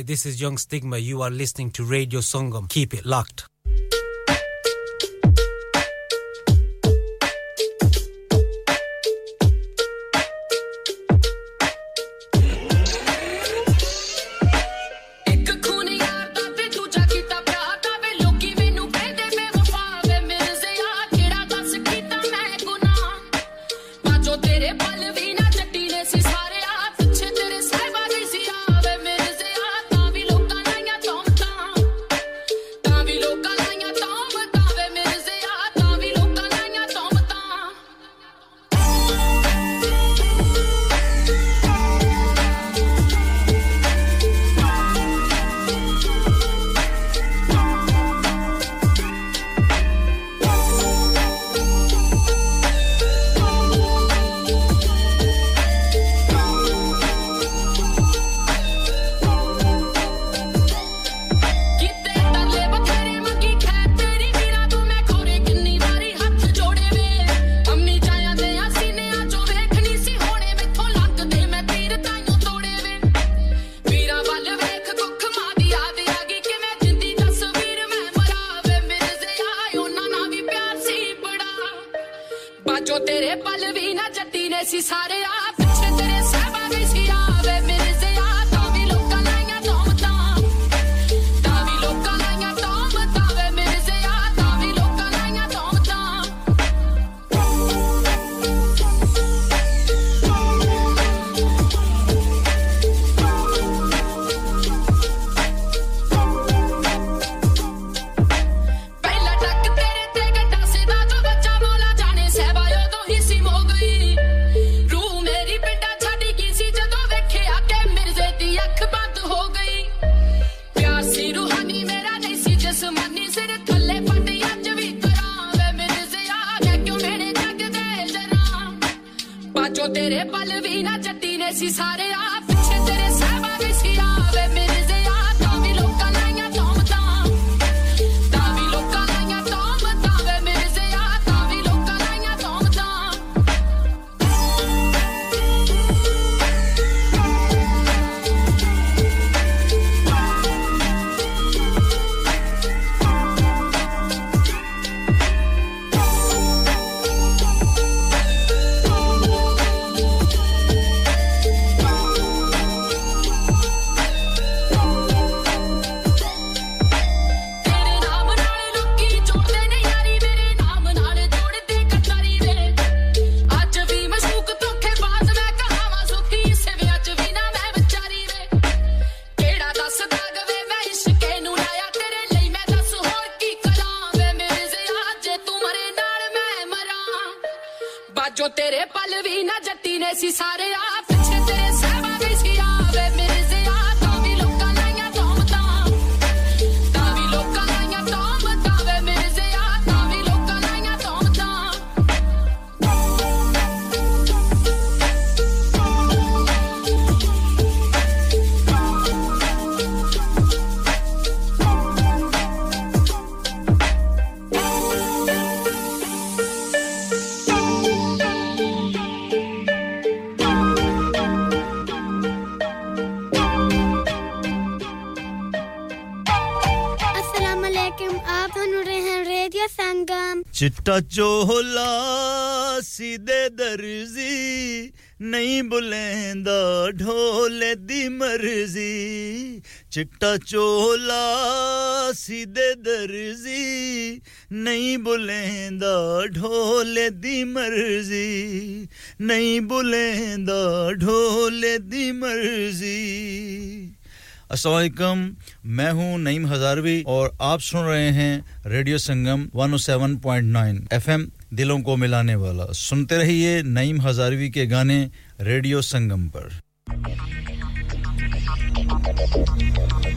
Hi, this is Young Stigma. You are listening to Radio Songam. Keep it locked. चिट्टा चोला सीधे दर्जी, नहीं बुलेंदा ढोले दी मर्ज़ी। चिट्टा चोला सीधे दर्जी, नहीं बुलेंदा ढोले दी मर्ज़ी। नहीं बुलेंदा ढोले दी मर्ज़ी। असलकम मैं हूँ नईम हजारवी और आप सुन रहे हैं रेडियो संगम 107.9 एफएम दिलों को मिलाने वाला। सुनते रहिए नईम हजारवी के गाने रेडियो संगम पर।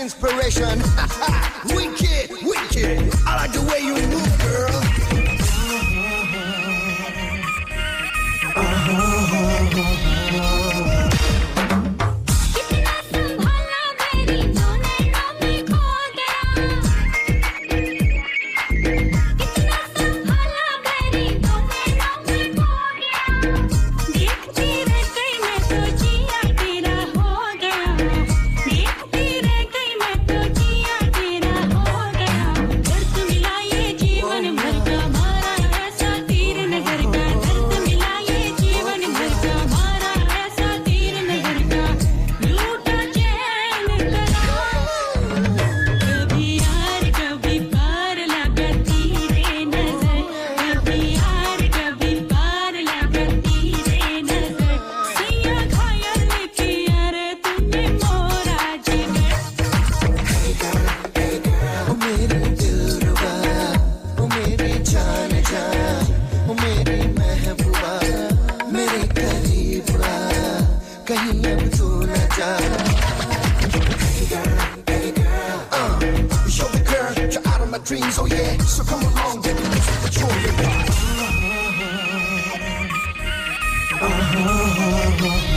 inspiration. dreams, oh yeah. So come along, baby, let's control your body. कभी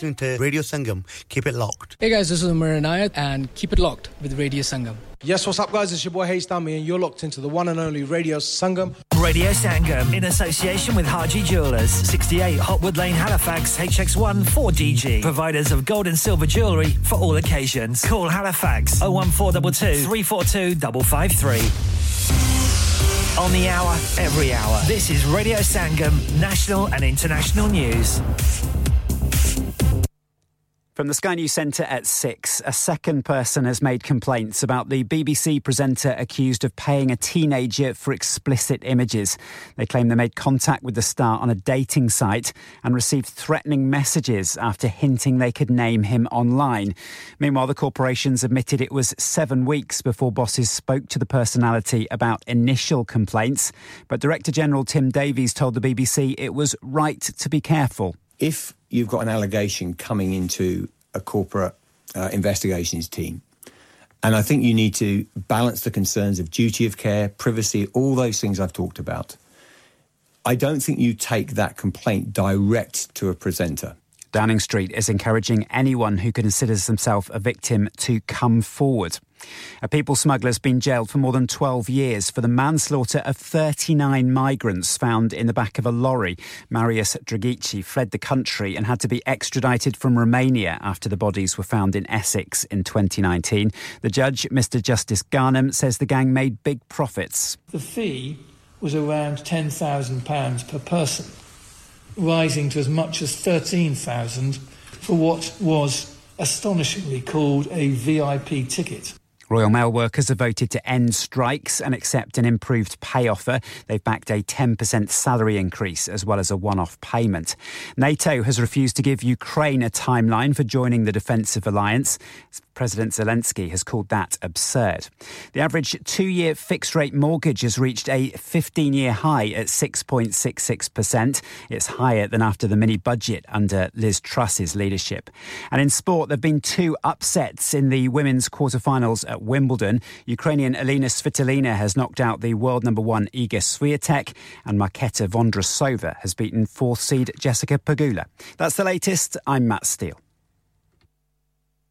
listening to Radio Sangam. Keep it locked. Hey guys, this is Umar Anayat and keep it locked with Radio Sangam. Yes, what's up, guys? It's your boy Hayes Dummy, and you're locked into the one and only Radio Sangam. Radio Sangam in association with Haji Jewelers, 68 Hotwood Lane, Halifax, HX1 4DG. Providers of gold and silver jewellery for all occasions. Call Halifax 01422 342 553. On the hour, every hour. This is Radio Sangam, national and international news. From the Sky News Centre at six, a second person has made complaints about the BBC presenter accused of paying a teenager for explicit images. They claim they made contact with the star on a dating site and received threatening messages after hinting they could name him online. Meanwhile, the corporations admitted it was seven weeks before bosses spoke to the personality about initial complaints. But Director General Tim Davies told the BBC it was right to be careful. if you've got an allegation coming into a corporate uh, investigations team, and I think you need to balance the concerns of duty of care, privacy, all those things I've talked about. I don't think you take that complaint direct to a presenter. Downing Street is encouraging anyone who considers themselves a victim to come forward. A people smuggler has been jailed for more than 12 years for the manslaughter of 39 migrants found in the back of a lorry. Marius Dragici fled the country and had to be extradited from Romania after the bodies were found in Essex in 2019. The judge, Mr. Justice Garnham, says the gang made big profits. The fee was around £10,000 per person, rising to as much as 13000 for what was astonishingly called a VIP ticket. Royal Mail workers have voted to end strikes and accept an improved pay offer. They've backed a 10% salary increase as well as a one off payment. NATO has refused to give Ukraine a timeline for joining the defensive alliance. President Zelensky has called that absurd. The average two year fixed rate mortgage has reached a 15 year high at 6.66%. It's higher than after the mini budget under Liz Truss's leadership. And in sport, there have been two upsets in the women's quarterfinals at Wimbledon. Ukrainian Elena Svitolina has knocked out the world number one Iga Swiatek, and Marketa Vondrasova has beaten fourth seed Jessica Pagula. That's the latest. I'm Matt Steele.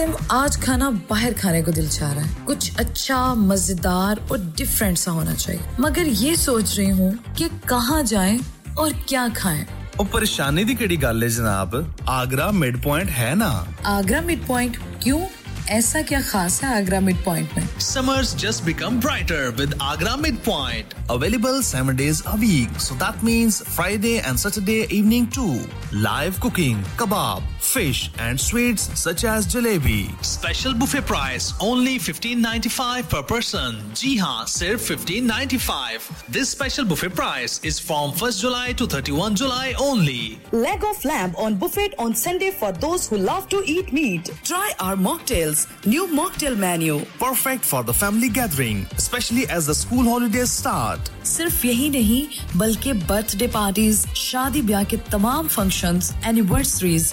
Asim आज खाना बाहर खाने को दिल चाह रहा है कुछ अच्छा मजेदार और डिफरेंट सा होना चाहिए मगर ये सोच रही हूँ कि कहाँ जाएं और क्या खाएं ਉਹ ਪਰੇਸ਼ਾਨੀ ਦੀ ਕਿਹੜੀ ਗੱਲ ਹੈ ਜਨਾਬ ਆਗਰਾ ਮਿਡ ਪੁਆਇੰਟ ਹੈ ਨਾ आगरा मिड पॉइंट क्यों ऐसा क्या खास है आगरा मिड पॉइंट में Summers just become brighter with Agra Midpoint. Available seven days a week. So that means Friday and Saturday evening too. Live cooking, kebab, fish and sweets such as jalebi. Special buffet price only 15.95 per person. Ji haan, sirf 15.95. This special buffet price is from 1st July to 31 July only. Leg of lamb on buffet on Sunday for those who love to eat meat. Try our mocktails. New mocktail menu. Perfect for the family gathering, especially as the school holidays start. सिर्फ यही नहीं बल्कि birthday parties शादी ब्याह के तमाम functions, anniversaries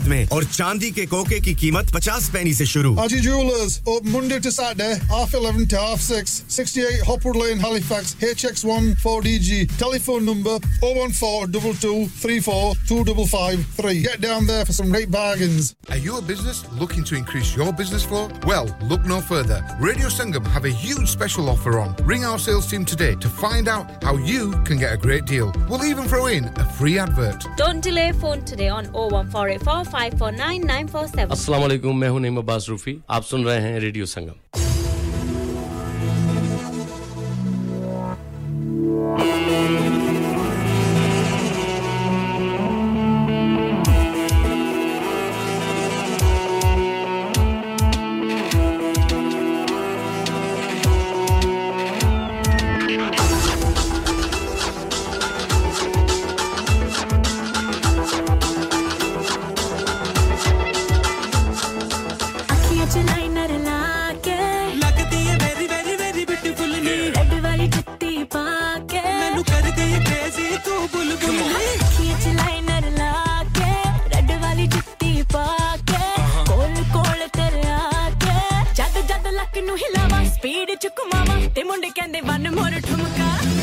में और चांदी के कोके की कीमत पचास पैनी से शुरू Haji Jewelers, open Monday to Saturday, half 11 to half 6, 68 Hopwood Lane, Halifax, HX1 4DG. Telephone number 01422 34 2553. Get down there for some great bargains. Are you a business looking to increase your business flow? Well, look no further. Radio Sangam have a huge special offer on. Ring our sales team today to find out how you can get a great deal. We'll even throw in a free advert. Don't delay phone today on 01484 549 947. अस्सलाम वालेकुम मैं हूँ नईम अब्बास रूफी आप सुन रहे हैं radio संगम ਚੁੱਕ ਚ ਘੁਮਾਵਾਂ ਤੇ ਮੁੰਡੇ ਕਹਿੰਦੇ ਵਨ ਮੋਰ ਠੁਮਕਾ।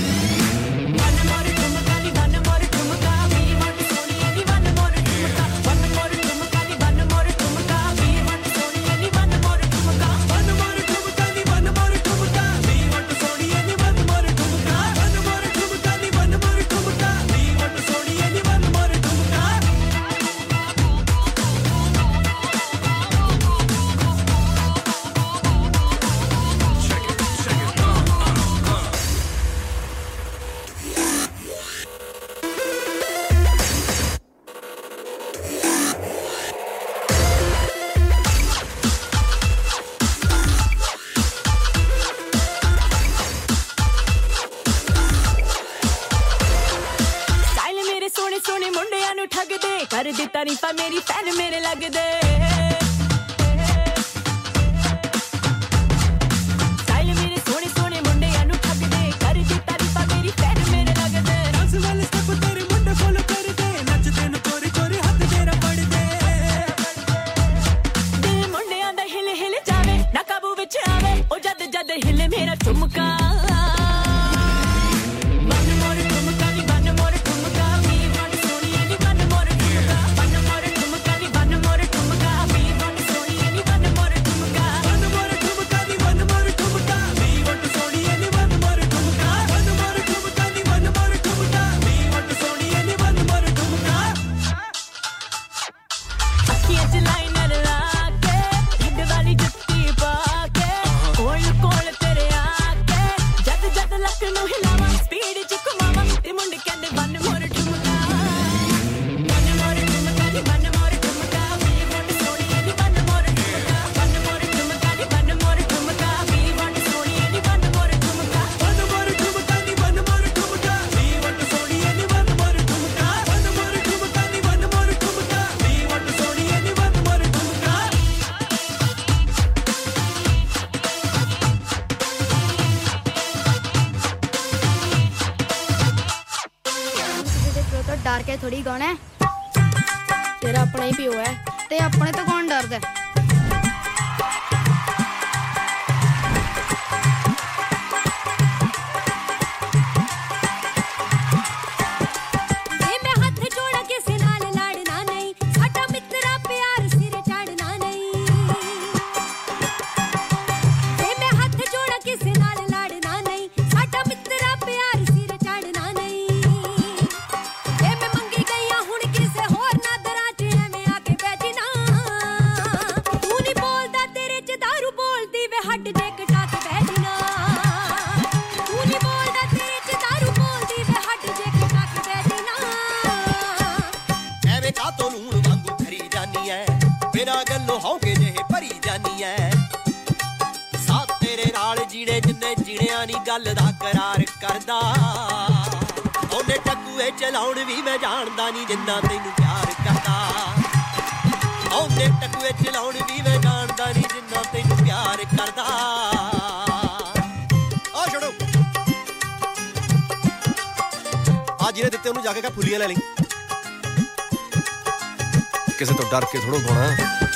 一个呢？डर के थोड़ा बोना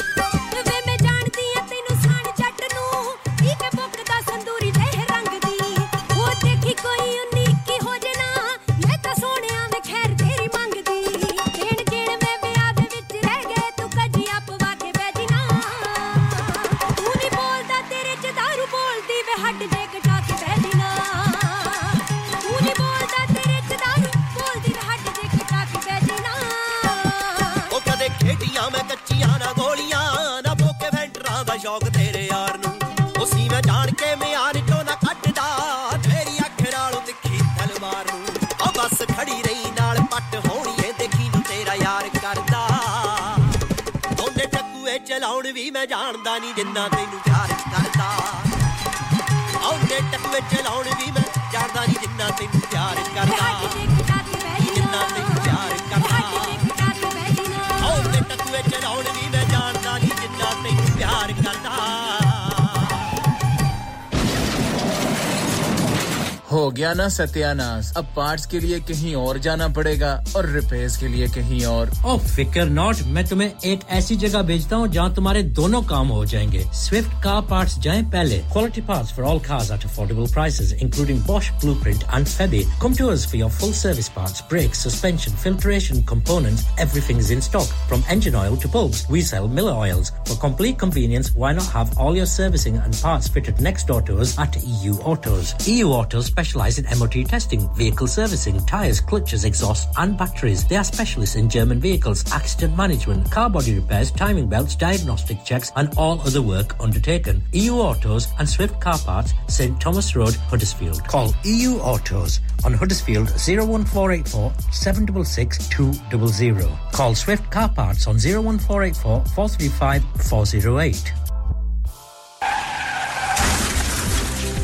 हो गया ना सत्यानाश अब पार्ट्स के लिए कहीं और जाना पड़ेगा और रिपेयर्स के लिए कहीं और ओ फिकर नॉट मैं तुम्हें एक ऐसी जगह भेजता हूँ जहाँ तुम्हारे दोनों काम हो जाएँगे स्विफ्ट कार पार्ट्स जाएँ पहले quality parts for all cars at affordable prices including Bosch Blueprint and Febby come to us for your full service parts brakes suspension filtration components everything is in stock from engine oil to bulbs we sell Miller oils complete convenience why not have all your servicing and parts fitted next door to us at EU Autos EU Autos specialize in MOT testing, vehicle servicing, tyres, clutches, exhausts and batteries. They are specialists in German vehicles, accident management, car body repairs, timing belts, diagnostic checks and all other work undertaken. EU Autos and Swift Car Parts, St Thomas Road, Huddersfield. Call EU Autos on Huddersfield 01484 766 200. Call Swift Car Parts on 01484 435 408.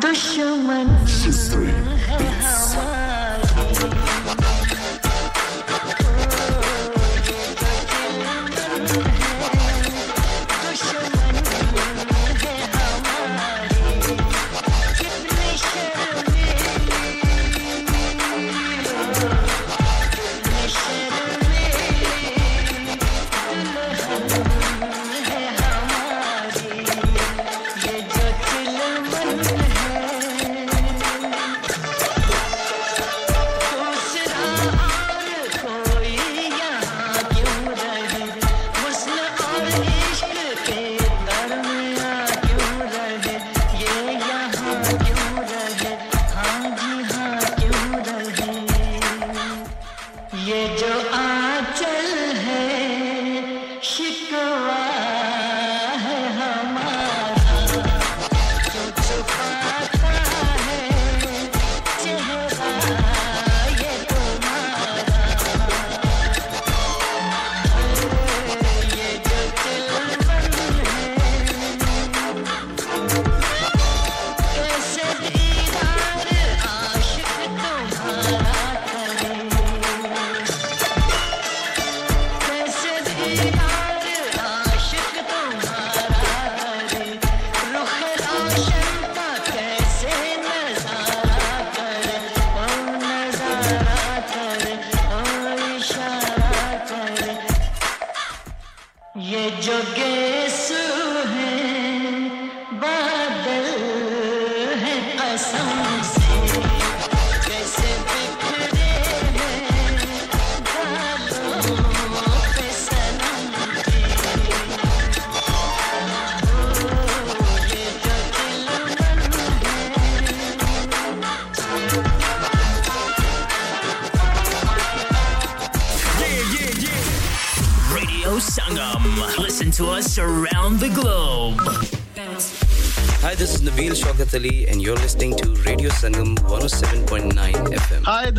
दुश्मन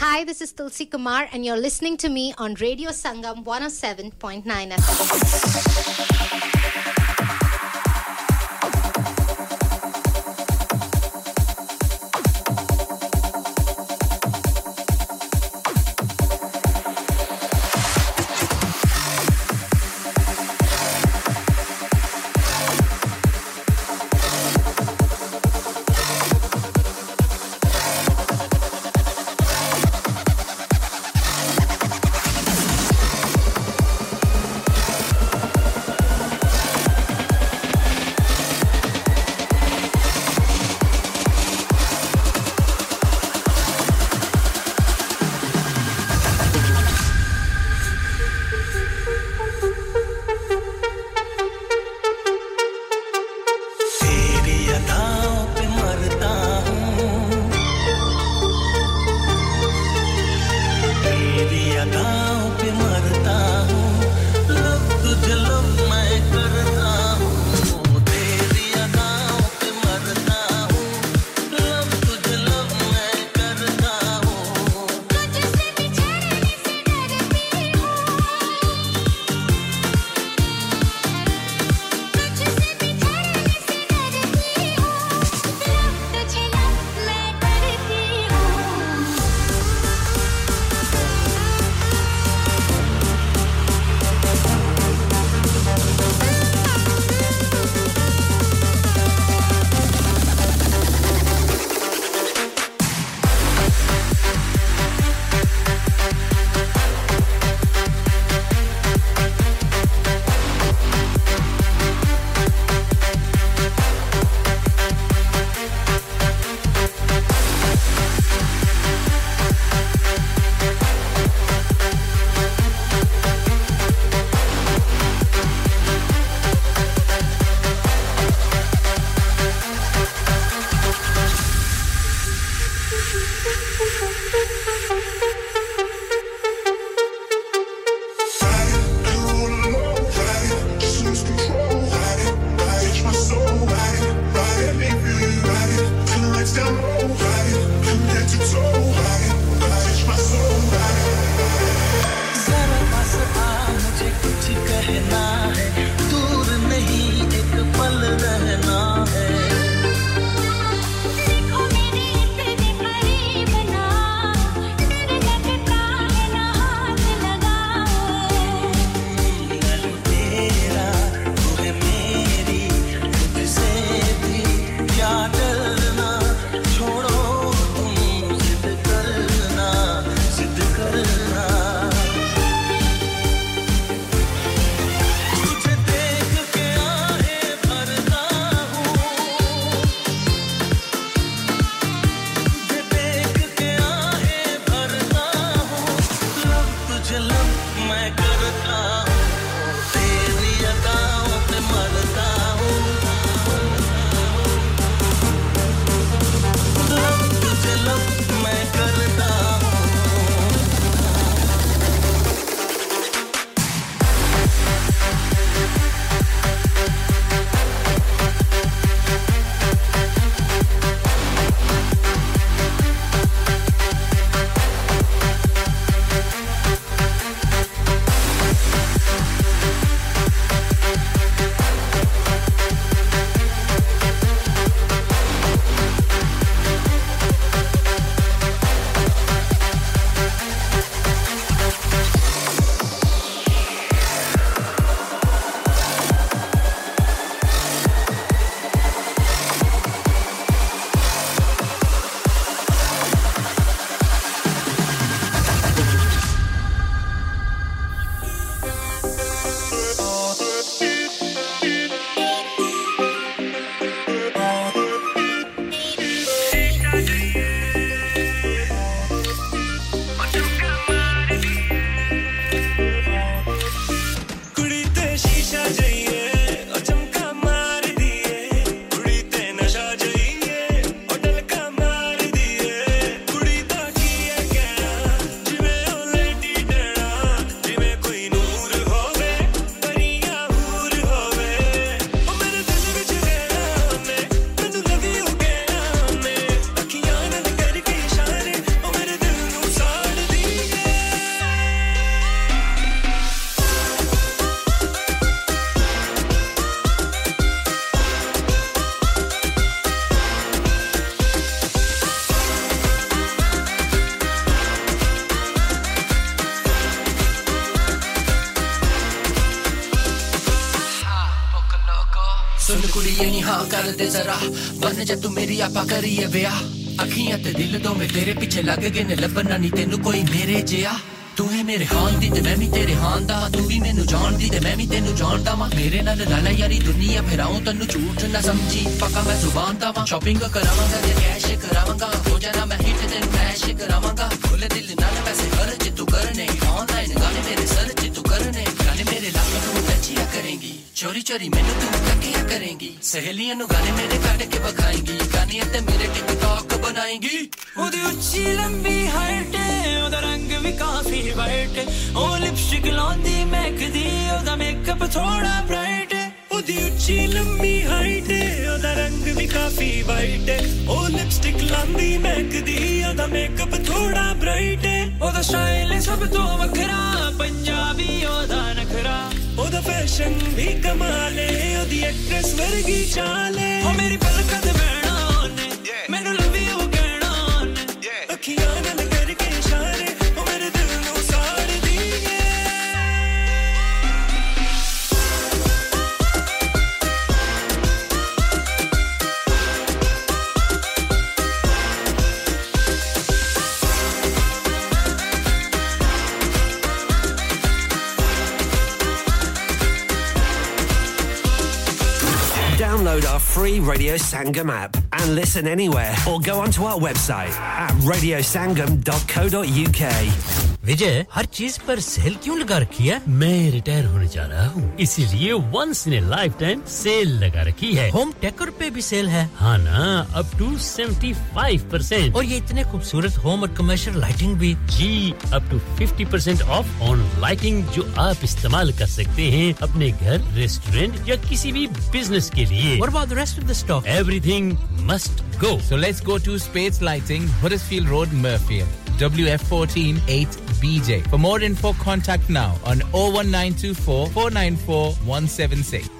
Hi, this is Tulsi Kumar, and you're listening to me on Radio Sangam 107.9 FM. ਕੁੜੀਏ ਨੀ ਹਾਂ ਕਰ ਦੇ ਜ਼ਰਾ ਬਨ ਜਾ ਤੂੰ ਮੇਰੀ ਆਪਾ ਕਰੀਏ ਵਿਆਹ ਅੱਖੀਆਂ ਤੇ ਦਿਲ ਦੋਵੇਂ ਤੇਰੇ ਪਿੱਛੇ ਲੱਗ ਗਏ ਨੇ ਲੱਭਣਾ ਨਹੀਂ ਤੈਨੂੰ ਕੋਈ ਮੇਰੇ ਜਿਆ ਤੂੰ ਹੈ ਮੇਰੇ ਹਾਨ ਦੀ ਤੇ ਮੈਂ ਵੀ ਤੇਰੇ ਹਾਨ ਦਾ ਤੂੰ ਵੀ ਮੈਨੂੰ ਜਾਣਦੀ ਤੇ ਮੈਂ ਵੀ ਤੈਨੂੰ ਜਾਣਦਾ ਵਾਂ ਮੇਰੇ ਨਾਲ ਲਾਲਾ ਯਾਰੀ ਦੁਨੀਆ ਫਿਰਾਉਂ ਤੈਨੂੰ ਝੂਠ ਨਾ ਸਮਝੀ ਪੱਕਾ ਮੈਂ ਜ਼ੁਬਾਨ ਦਾ ਵਾਂ ਸ਼ਾਪਿੰਗ ਕਰਾਵਾਂਗਾ ਤੇ ਕੈਸ਼ ਕਰਾਵਾਂਗਾ ਹੋ ਜਾਣਾ ਮੈਂ ਹਿੱਟ ਤੈਨੂੰ ਕੈਸ਼ ਕਰਾਵਾਂਗਾ ਖੁੱਲੇ ਦਿਲ ਨਾਲ ਪੈਸੇ ਖਰਚ ਤੂੰ ਕਰਨੇ ਆਨਲਾਈਨ ਗਾਣੇ ਮੇਰੇ ਸਰ ਚ ਤੂੰ ਕਰਨੇ ਗਾਣੇ ਮੇਰੇ ਲੱਕ ਤੂੰ ਨੱਚਿਆ ਕਰੇਂਗੀ ਚੋਰੀ ਚੋਰੀ ਮੈਨੂੰ ਤੂੰ ਤੱਕਿਆ ਕਰੇਂਗੀ। ਸਹੇਲੀਆਂ ਨੂੰ ਗਾਣੇ ਮੇਰੇ ਕੱਢ ਕੇ ਵਿਖਾਏਂਗੀ। ਗਾਣੇ ਤੇ ਮੇਰੇ ਟਿਕਟੌਕ ਬਣਾਏਂਗੀ। ਉਹਦੀ ਉੱਚੀ ਲੰਬੀ ਹਾਈਟ ਉਹਦਾ ਰੰਗ ਵੀ ਕਾਫੀ ਵਾਈਟ ਉਹ ਲਿਪਸਟਿਕ ਲਾਉਂਦੀ, ਮਹਿਕਦੀ, ਉਹਦਾ ਮੇਕਅਪ ਥੋੜਾ ਬ੍ਰਾਈਟ ਉਹਦੀ ਉੱਚੀ ਲੰਬੀ ਹਾਈਟ ਉਹਦਾ ਰੰਗ ਵੀ ਕਾਫੀ ਵਾਈਟ ਉਹ ਲਿਪਸਟਿਕ ਲਾਉਂਦੀ, ਮਹਿਕਦੀ, ਉਹਦਾ ਮੇਕਅਪ ਥੋੜਾ ਬ੍ਰਾਈਟ ਉਹਦਾ ਸਟਾਈਲ ਸਭ ਤੋਂ ਵੱਖਰਾ ਪੰਜਾਬੀ ਉਹਦਾ ਨਖਰਾ फ़ैशन भी कमाले और दी एक्ट्रेस वर्गी चाले। Radio Sangam app and listen anywhere or go onto our website at radiosangam.co.uk. विजय हर चीज पर सेल क्यों लगा रखी है मैं रिटायर होने जा रहा हूँ इसीलिए once in a lifetime sale लगा रखी है होम टेकर भी सेल है। हाँ ना अब टू सेवेंटी फाइव परसेंट और ये इतने खूबसूरत होम और कमर्शियल लाइटिंग भी। जी up to fifty percent off on lighting जो आप इस्तेमाल कर सकते हैं अपने घर रेस्टोरेंट या किसी भी बिज़नेस के लिए। और बाद rest of the stock every must go so let's go to space lighting road Mirfield W F fourteen eight BJ. For more info, contact now on 01924 494 176.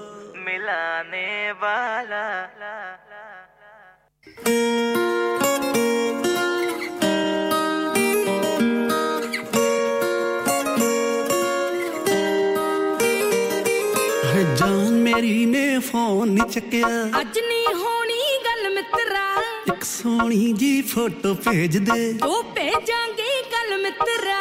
वाला। जान मेरी ने फ़ोन चकिया। अज नहीं होनी गल मित्रा। एक सोहनी जी फ़ोटो भेज दे। ओ भेजांगे गल मित्रा।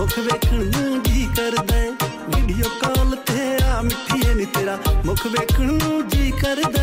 ਮੁਖ ਵੇਖਣ ਨੂੰ ਜੀ ਕਰਦਾ ਹੈ। ਵੀਡੀਓ ਕਾਲ ਤੇ ਆ ਮਿੱਠੀ ਨੀ ਤੇਰਾ ਮੁਖ ਵੇਖਣ ਨੂੰ ਜੀ ਕਰਦਾ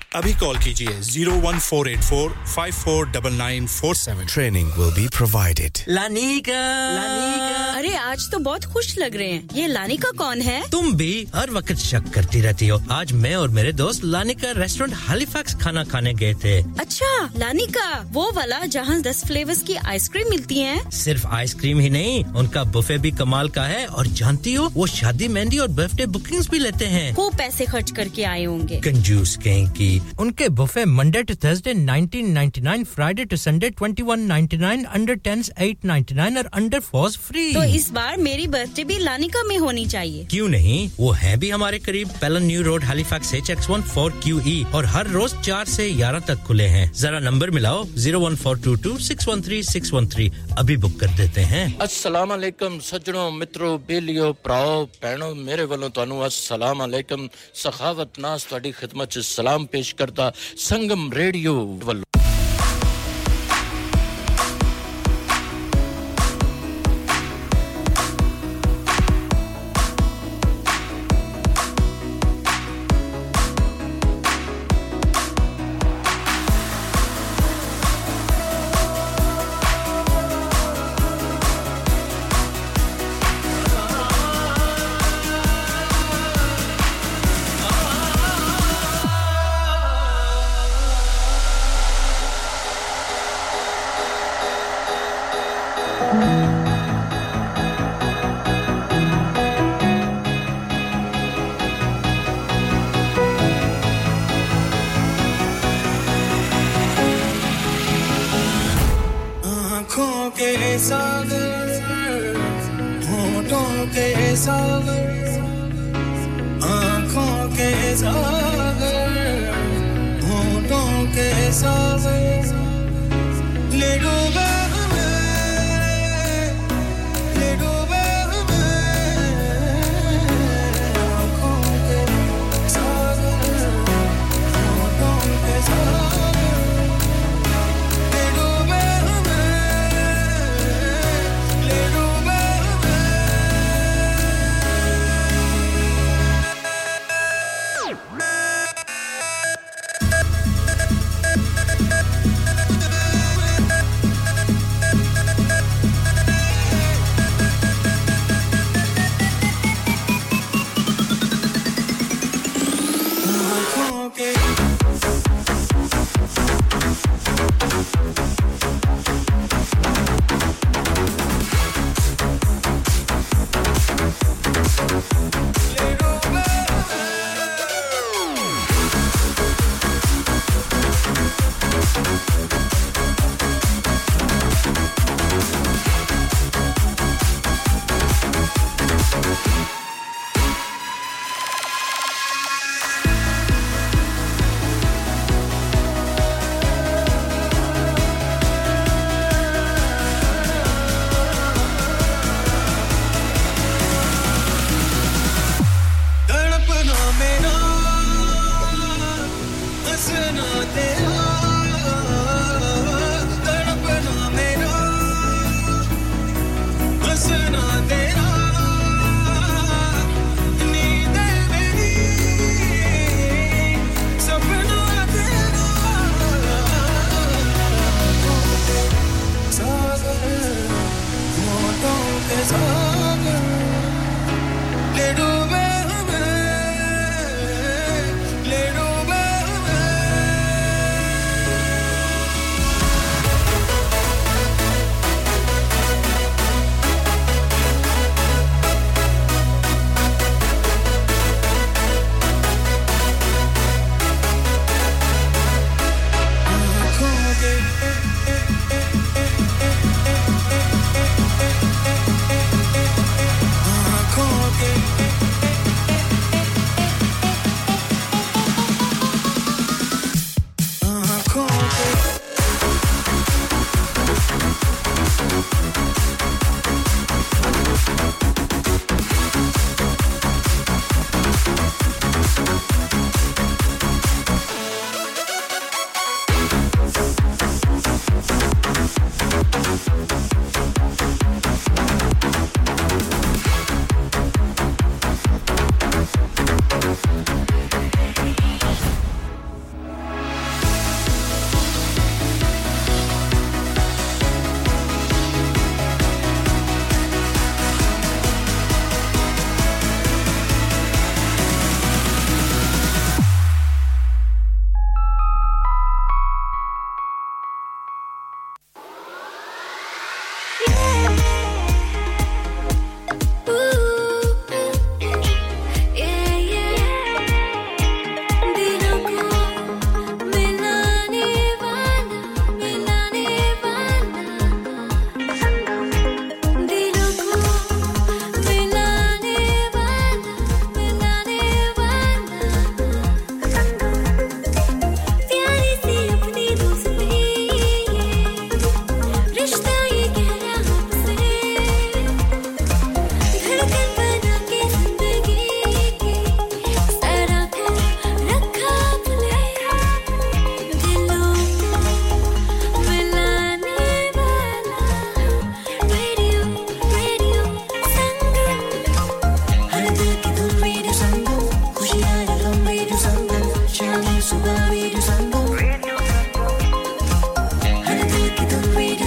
अभी कॉल कीजिए 01484 549947 training will be provided. Lanika. Lanika. अरे आज तो बहुत खुश लग रहे हैं। ये लानिका कौन है? तुम भी हर वक्त शक करती रहती हो। आज मैं और मेरे दोस्त लानिका रेस्टोरेंट हालीफैक्स खाना खाने गए थे। अच्छा लानिका वो वाला जहाँ दस फ्लेवर्स की आइसक्रीम मिलती है। सिर्फ़ आइसक्रीम ही नहीं उनका बुफे भी कमाल का है। और जानती हो वो शादी मेहंदी और बर्थडे बुकिंग्स भी लेते हैं। वो पैसे खर्च करके आए होंगे। कंजूस कहीं की उनके buffet Monday to Thursday 1999 Friday to Sunday 2199 under 10s 899 और अंडर 4s फ्री तो इस बार मेरी बर्थडे भी लानिका में होनी चाहिए क्यों नहीं वो है भी हमारे करीब Pellon New Road Halifax H X one four Q E और हर रोज चार से ग्यारह तक खुले हैं जरा नंबर मिलाओ zero one four two two six one three six one three अभी बुक कर देते हैं अस्सलाम वालेकुम सज्जनों मित्रों बेलियो ਭਰਾਓ ਭੈਣੋ ਮੇਰੇ ਵੱਲੋਂ ਤੁਹਾਨੂੰ ਅਸਲਾਮ ਅਲੈਕਮ ਸਖਾਵਤ ਨਾਸ ਤੁਹਾਡੀ ਖidmat ਚ ਸਲਾਮ ਪੇਸ਼ पेश करता संगम रेडियो वालों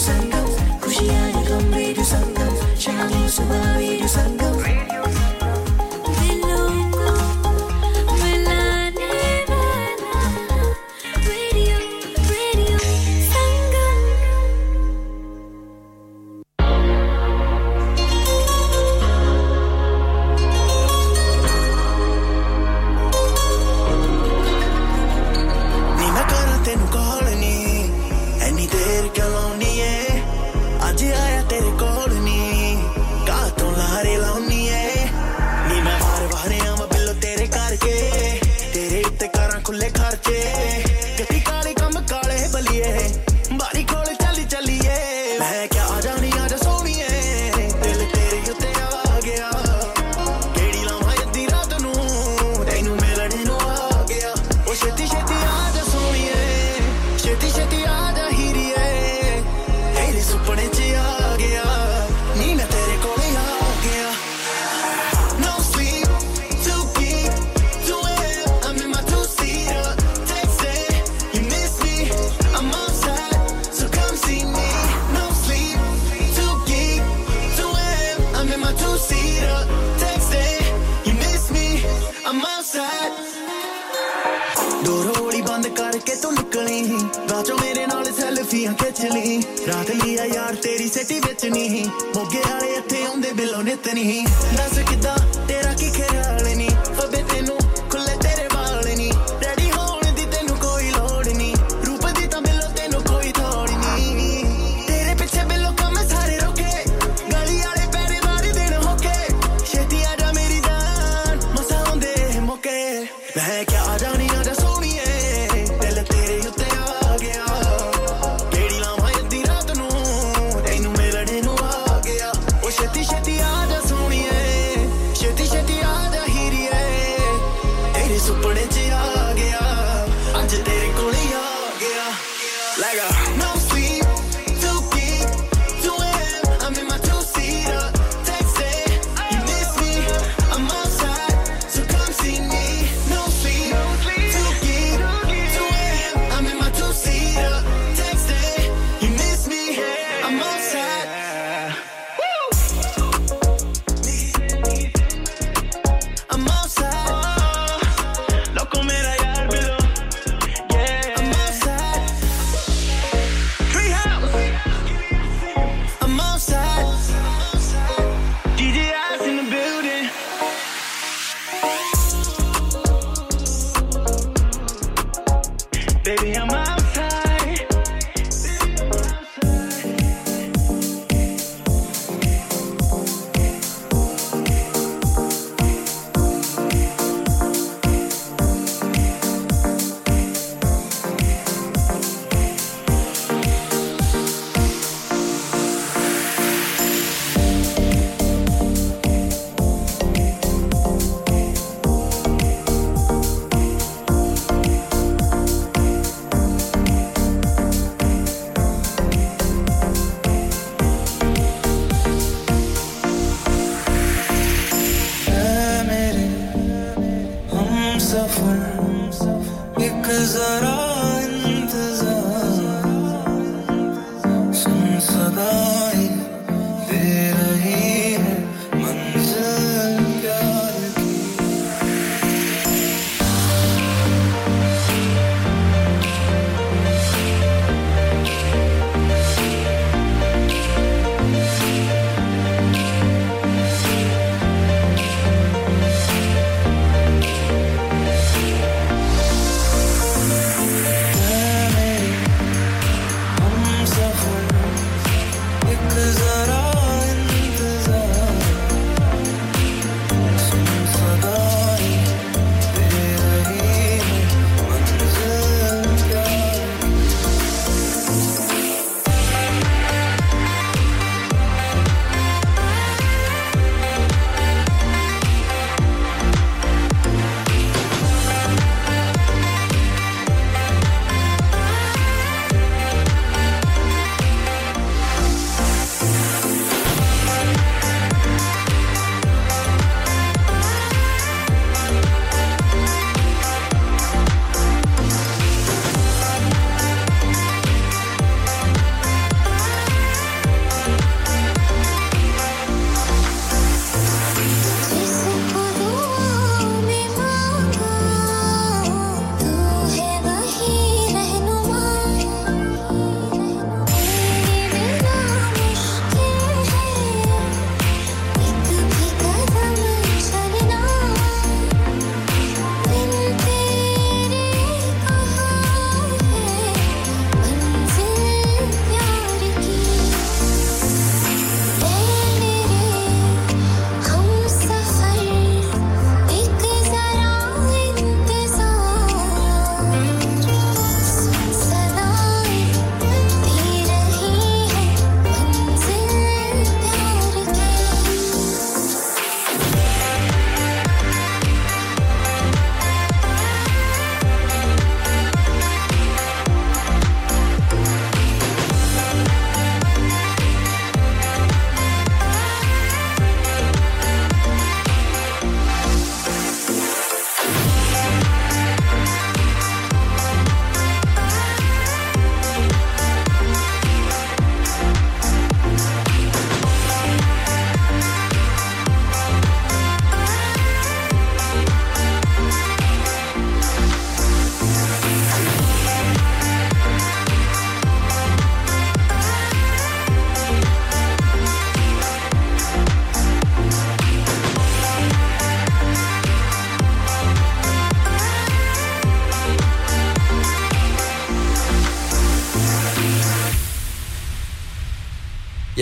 Sangam, Kushiyani Gom Radio Sangam, Shani Suba Radio Sangam.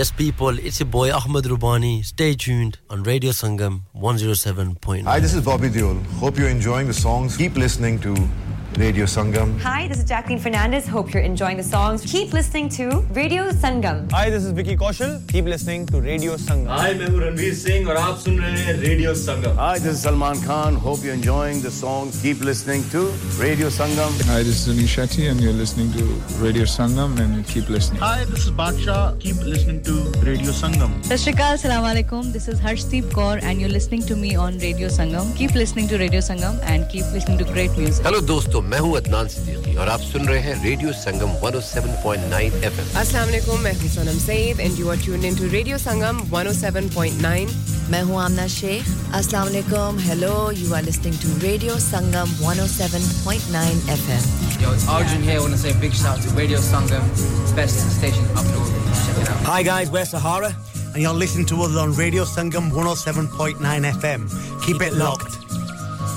Yes, people, it's your boy Ahmed Rubani. Stay tuned on Radio Sangam 107.9. Hi, this is Bobby Diol. Hope you're enjoying the songs. Keep listening to Radio Sangam. Hi, this is Jacqueline Fernandez. Hope you're enjoying the songs. Keep listening to Radio Sangam. Hi, this is Vicky Kaushal. Keep listening to Radio Sangam. Hi, मैं हूँ रणवीर सिंह और आप सुन रहे हैं Radio Sangam. Hi, this is Salman Khan. Hope you're enjoying the songs. Keep listening to Radio Sangam. Hi, this is Anish Shetty and you're listening to Radio Sangam and keep listening. Hi, this is Baksha. Keep listening to Radio Sangam. Sashrikal, Assalamu alaikum. This is Harshdeep Kaur and you're listening to me on Radio Sangam. Keep listening to Radio Sangam and keep listening to great music. Hello दोस्तों, मैं हूँ अदनान सिद्दीकी और आप सुन रहे हैं radio Sangam 107.9 FM. अस्सलाम वालेकुम मैं हूँ सनम Saeed and you are tuned into Radio Sangam 107.9. मैं हूँ आमना शेख अस्सलाम वालेकुम hello you are listening to Radio Sangam 107.9 FM Yo it's Arjun here I want to say a big shout out to Radio Sangam best station up north check it out Hi guys we're Sahara and you're listening to us on Radio Sangam 107.9 FM keep it locked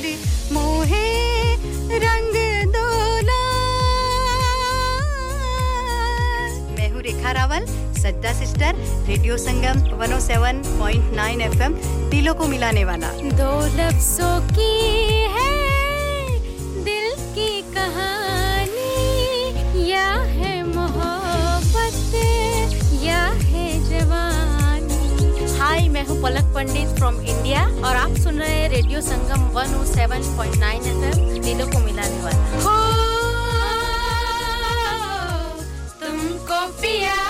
लाल मोहे रंग दो मैं हूँ रेखा रावल, सज्जा sister, radio Sangam 107.9 FM दिलों को मिलाने वाला। दो लफ्जों की है मैं हूँ पलक पंडित फ्रॉम इंडिया और आप सुन रहे हैं रेडियो संगम 107.9 एफएम दिलों को मिलाने वाला। तुमको पिया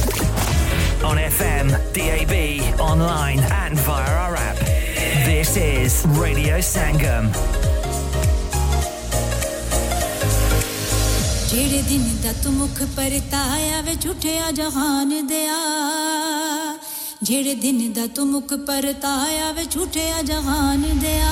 On FM, DAB, online, and via our app. This is Radio Sangam. ਜਿਹੜੇ ਦਿਨ ਦਾ ਤੂੰ ਮੁਖ ਪਰਤਾਇਆ ਵੇ ਝੂਠਿਆ ਜਹਾਨ ਦਿਆ ਜਿਹੜੇ ਦਿਨ ਦਾ ਤੂੰ ਮੁਖ ਪਰਤਾਇਆ ਵੇ ਝੂਠਿਆ ਜਹਾਨ ਦਿਆ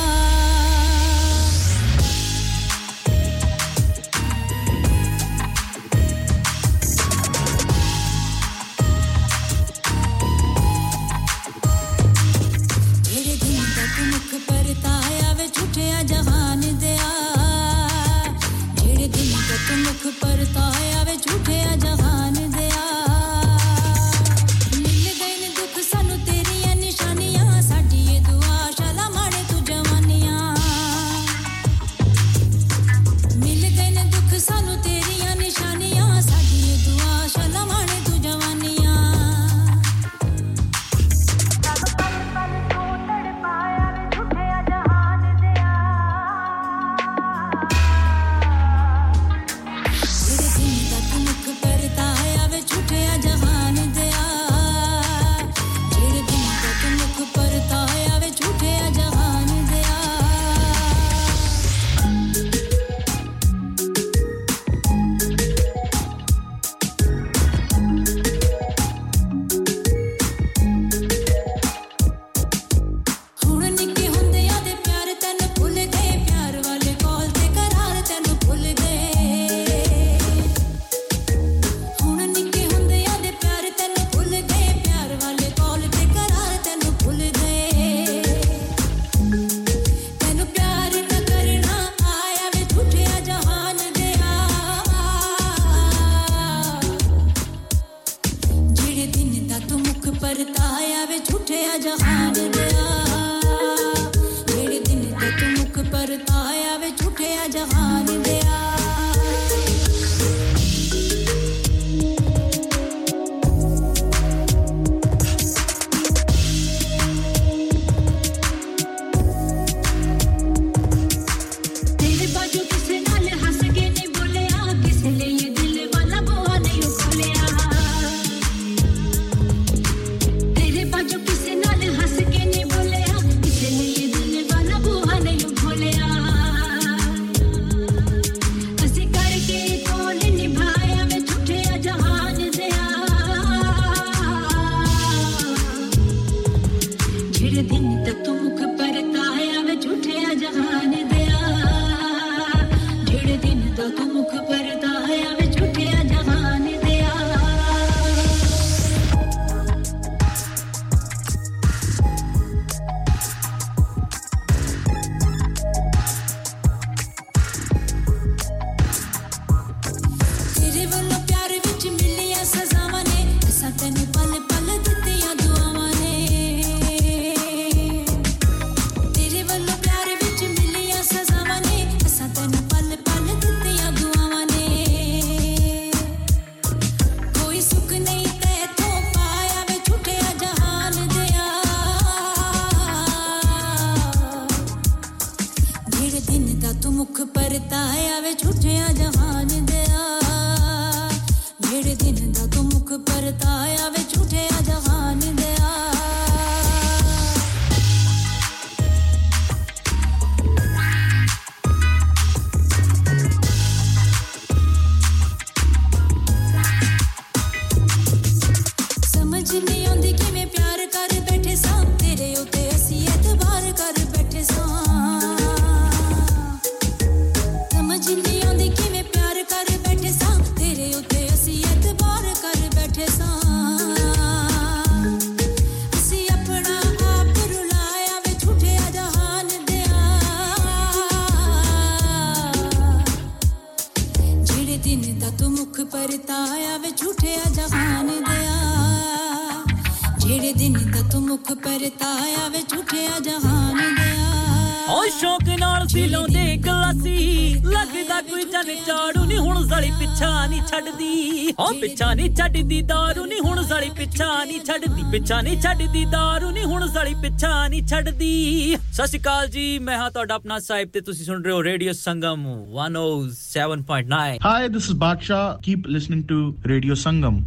ਨਹੀਂ ਛੱਡਦੀ, ਦਾਰੂ ਨਹੀਂ, ਹੁਣ ਸਾਲੀ ਪਿੱਛਾ ਨਹੀਂ ਛੱਡਦੀ। ਪਿੱਛਾ ਨਹੀਂ ਛੱਡਦੀ, ਦਾਰੂ ਨਹੀਂ, ਹੁਣ ਸਾਲੀ ਪਿੱਛਾ ਨਹੀਂ ਛੱਡਦੀ। ਸਤਿ ਸ਼੍ਰੀ ਅਕਾਲ ਜੀ, ਮੈਂ ਹਾਂ ਤੁਹਾਡਾ ਆਪਣਾ ਸਾਹਿਬ ਤੇ ਤੁਸੀਂ ਸੁਣ ਰਹੇ ਹੋ radio Sangam 107.9 hi this is Badshah keep listening to radio Sangam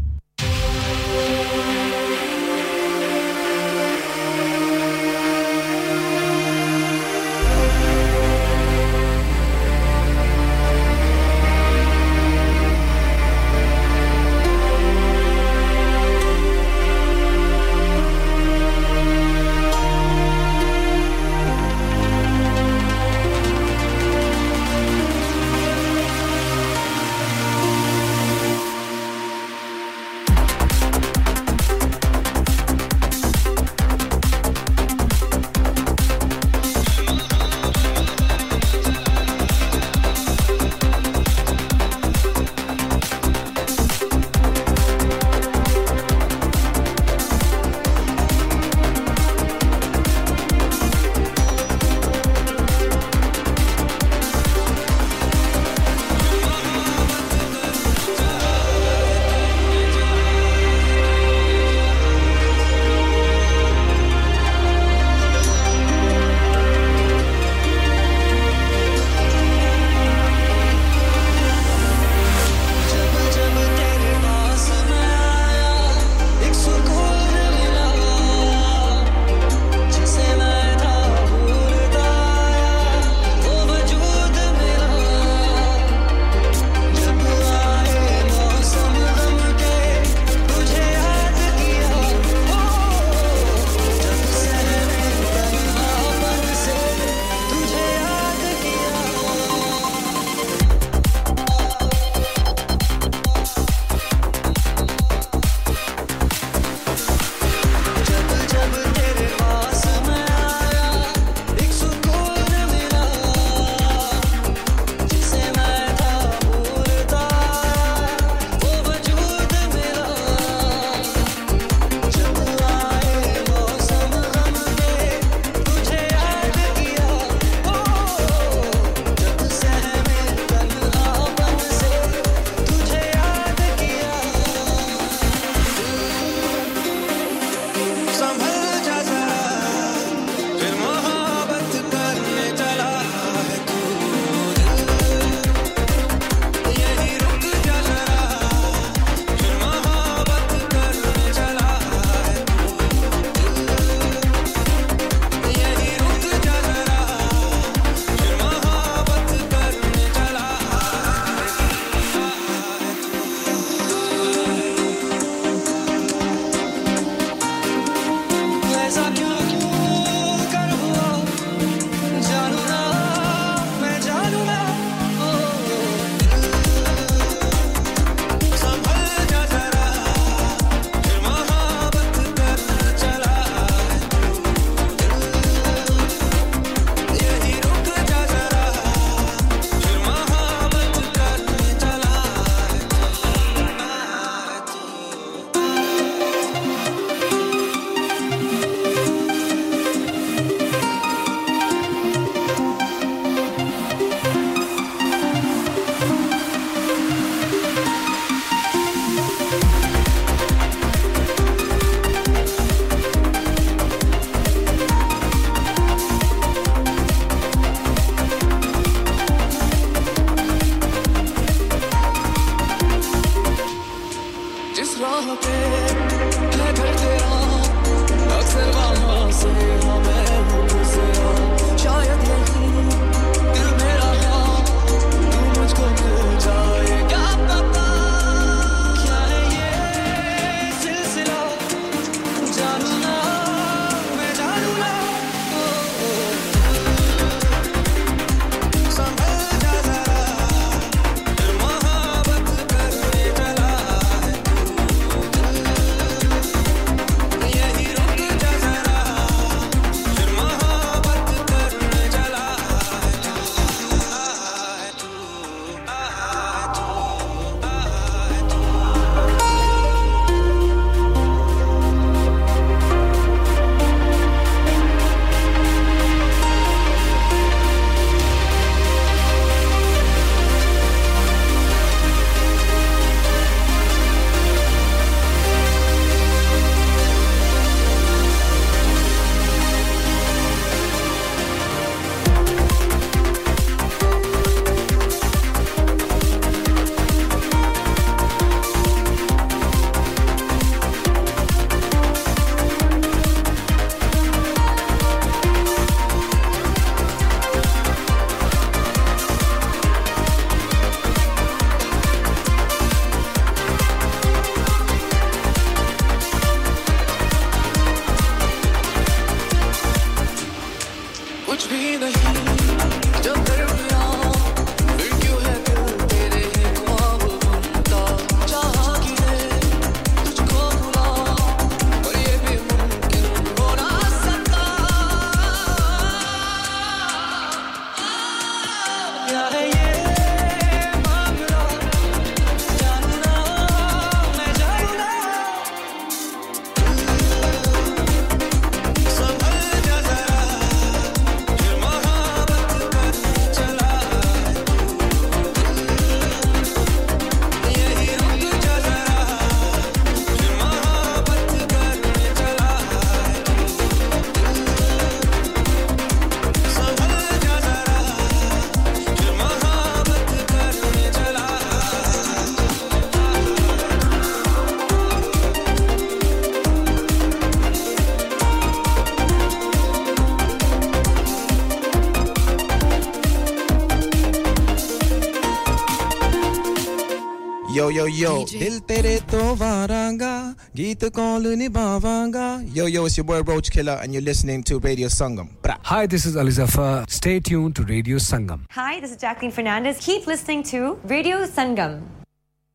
yo, yo. Dil tere to varanga, geet kaal nibhavanga. Yo, yo, it's your boy Roach Killer, and you're listening to Radio Sangam. Bra. Hi, this is Alizafa. Stay tuned to Radio Sangam. Hi, this is Jacqueline Fernandez. Keep listening to Radio Sangam.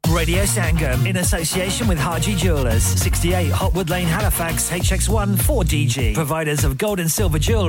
Radio Sangam in association with Harji Jewelers, 68 Hotwood Lane, Halifax, HX1 4DG. Providers of gold and silver jewelry.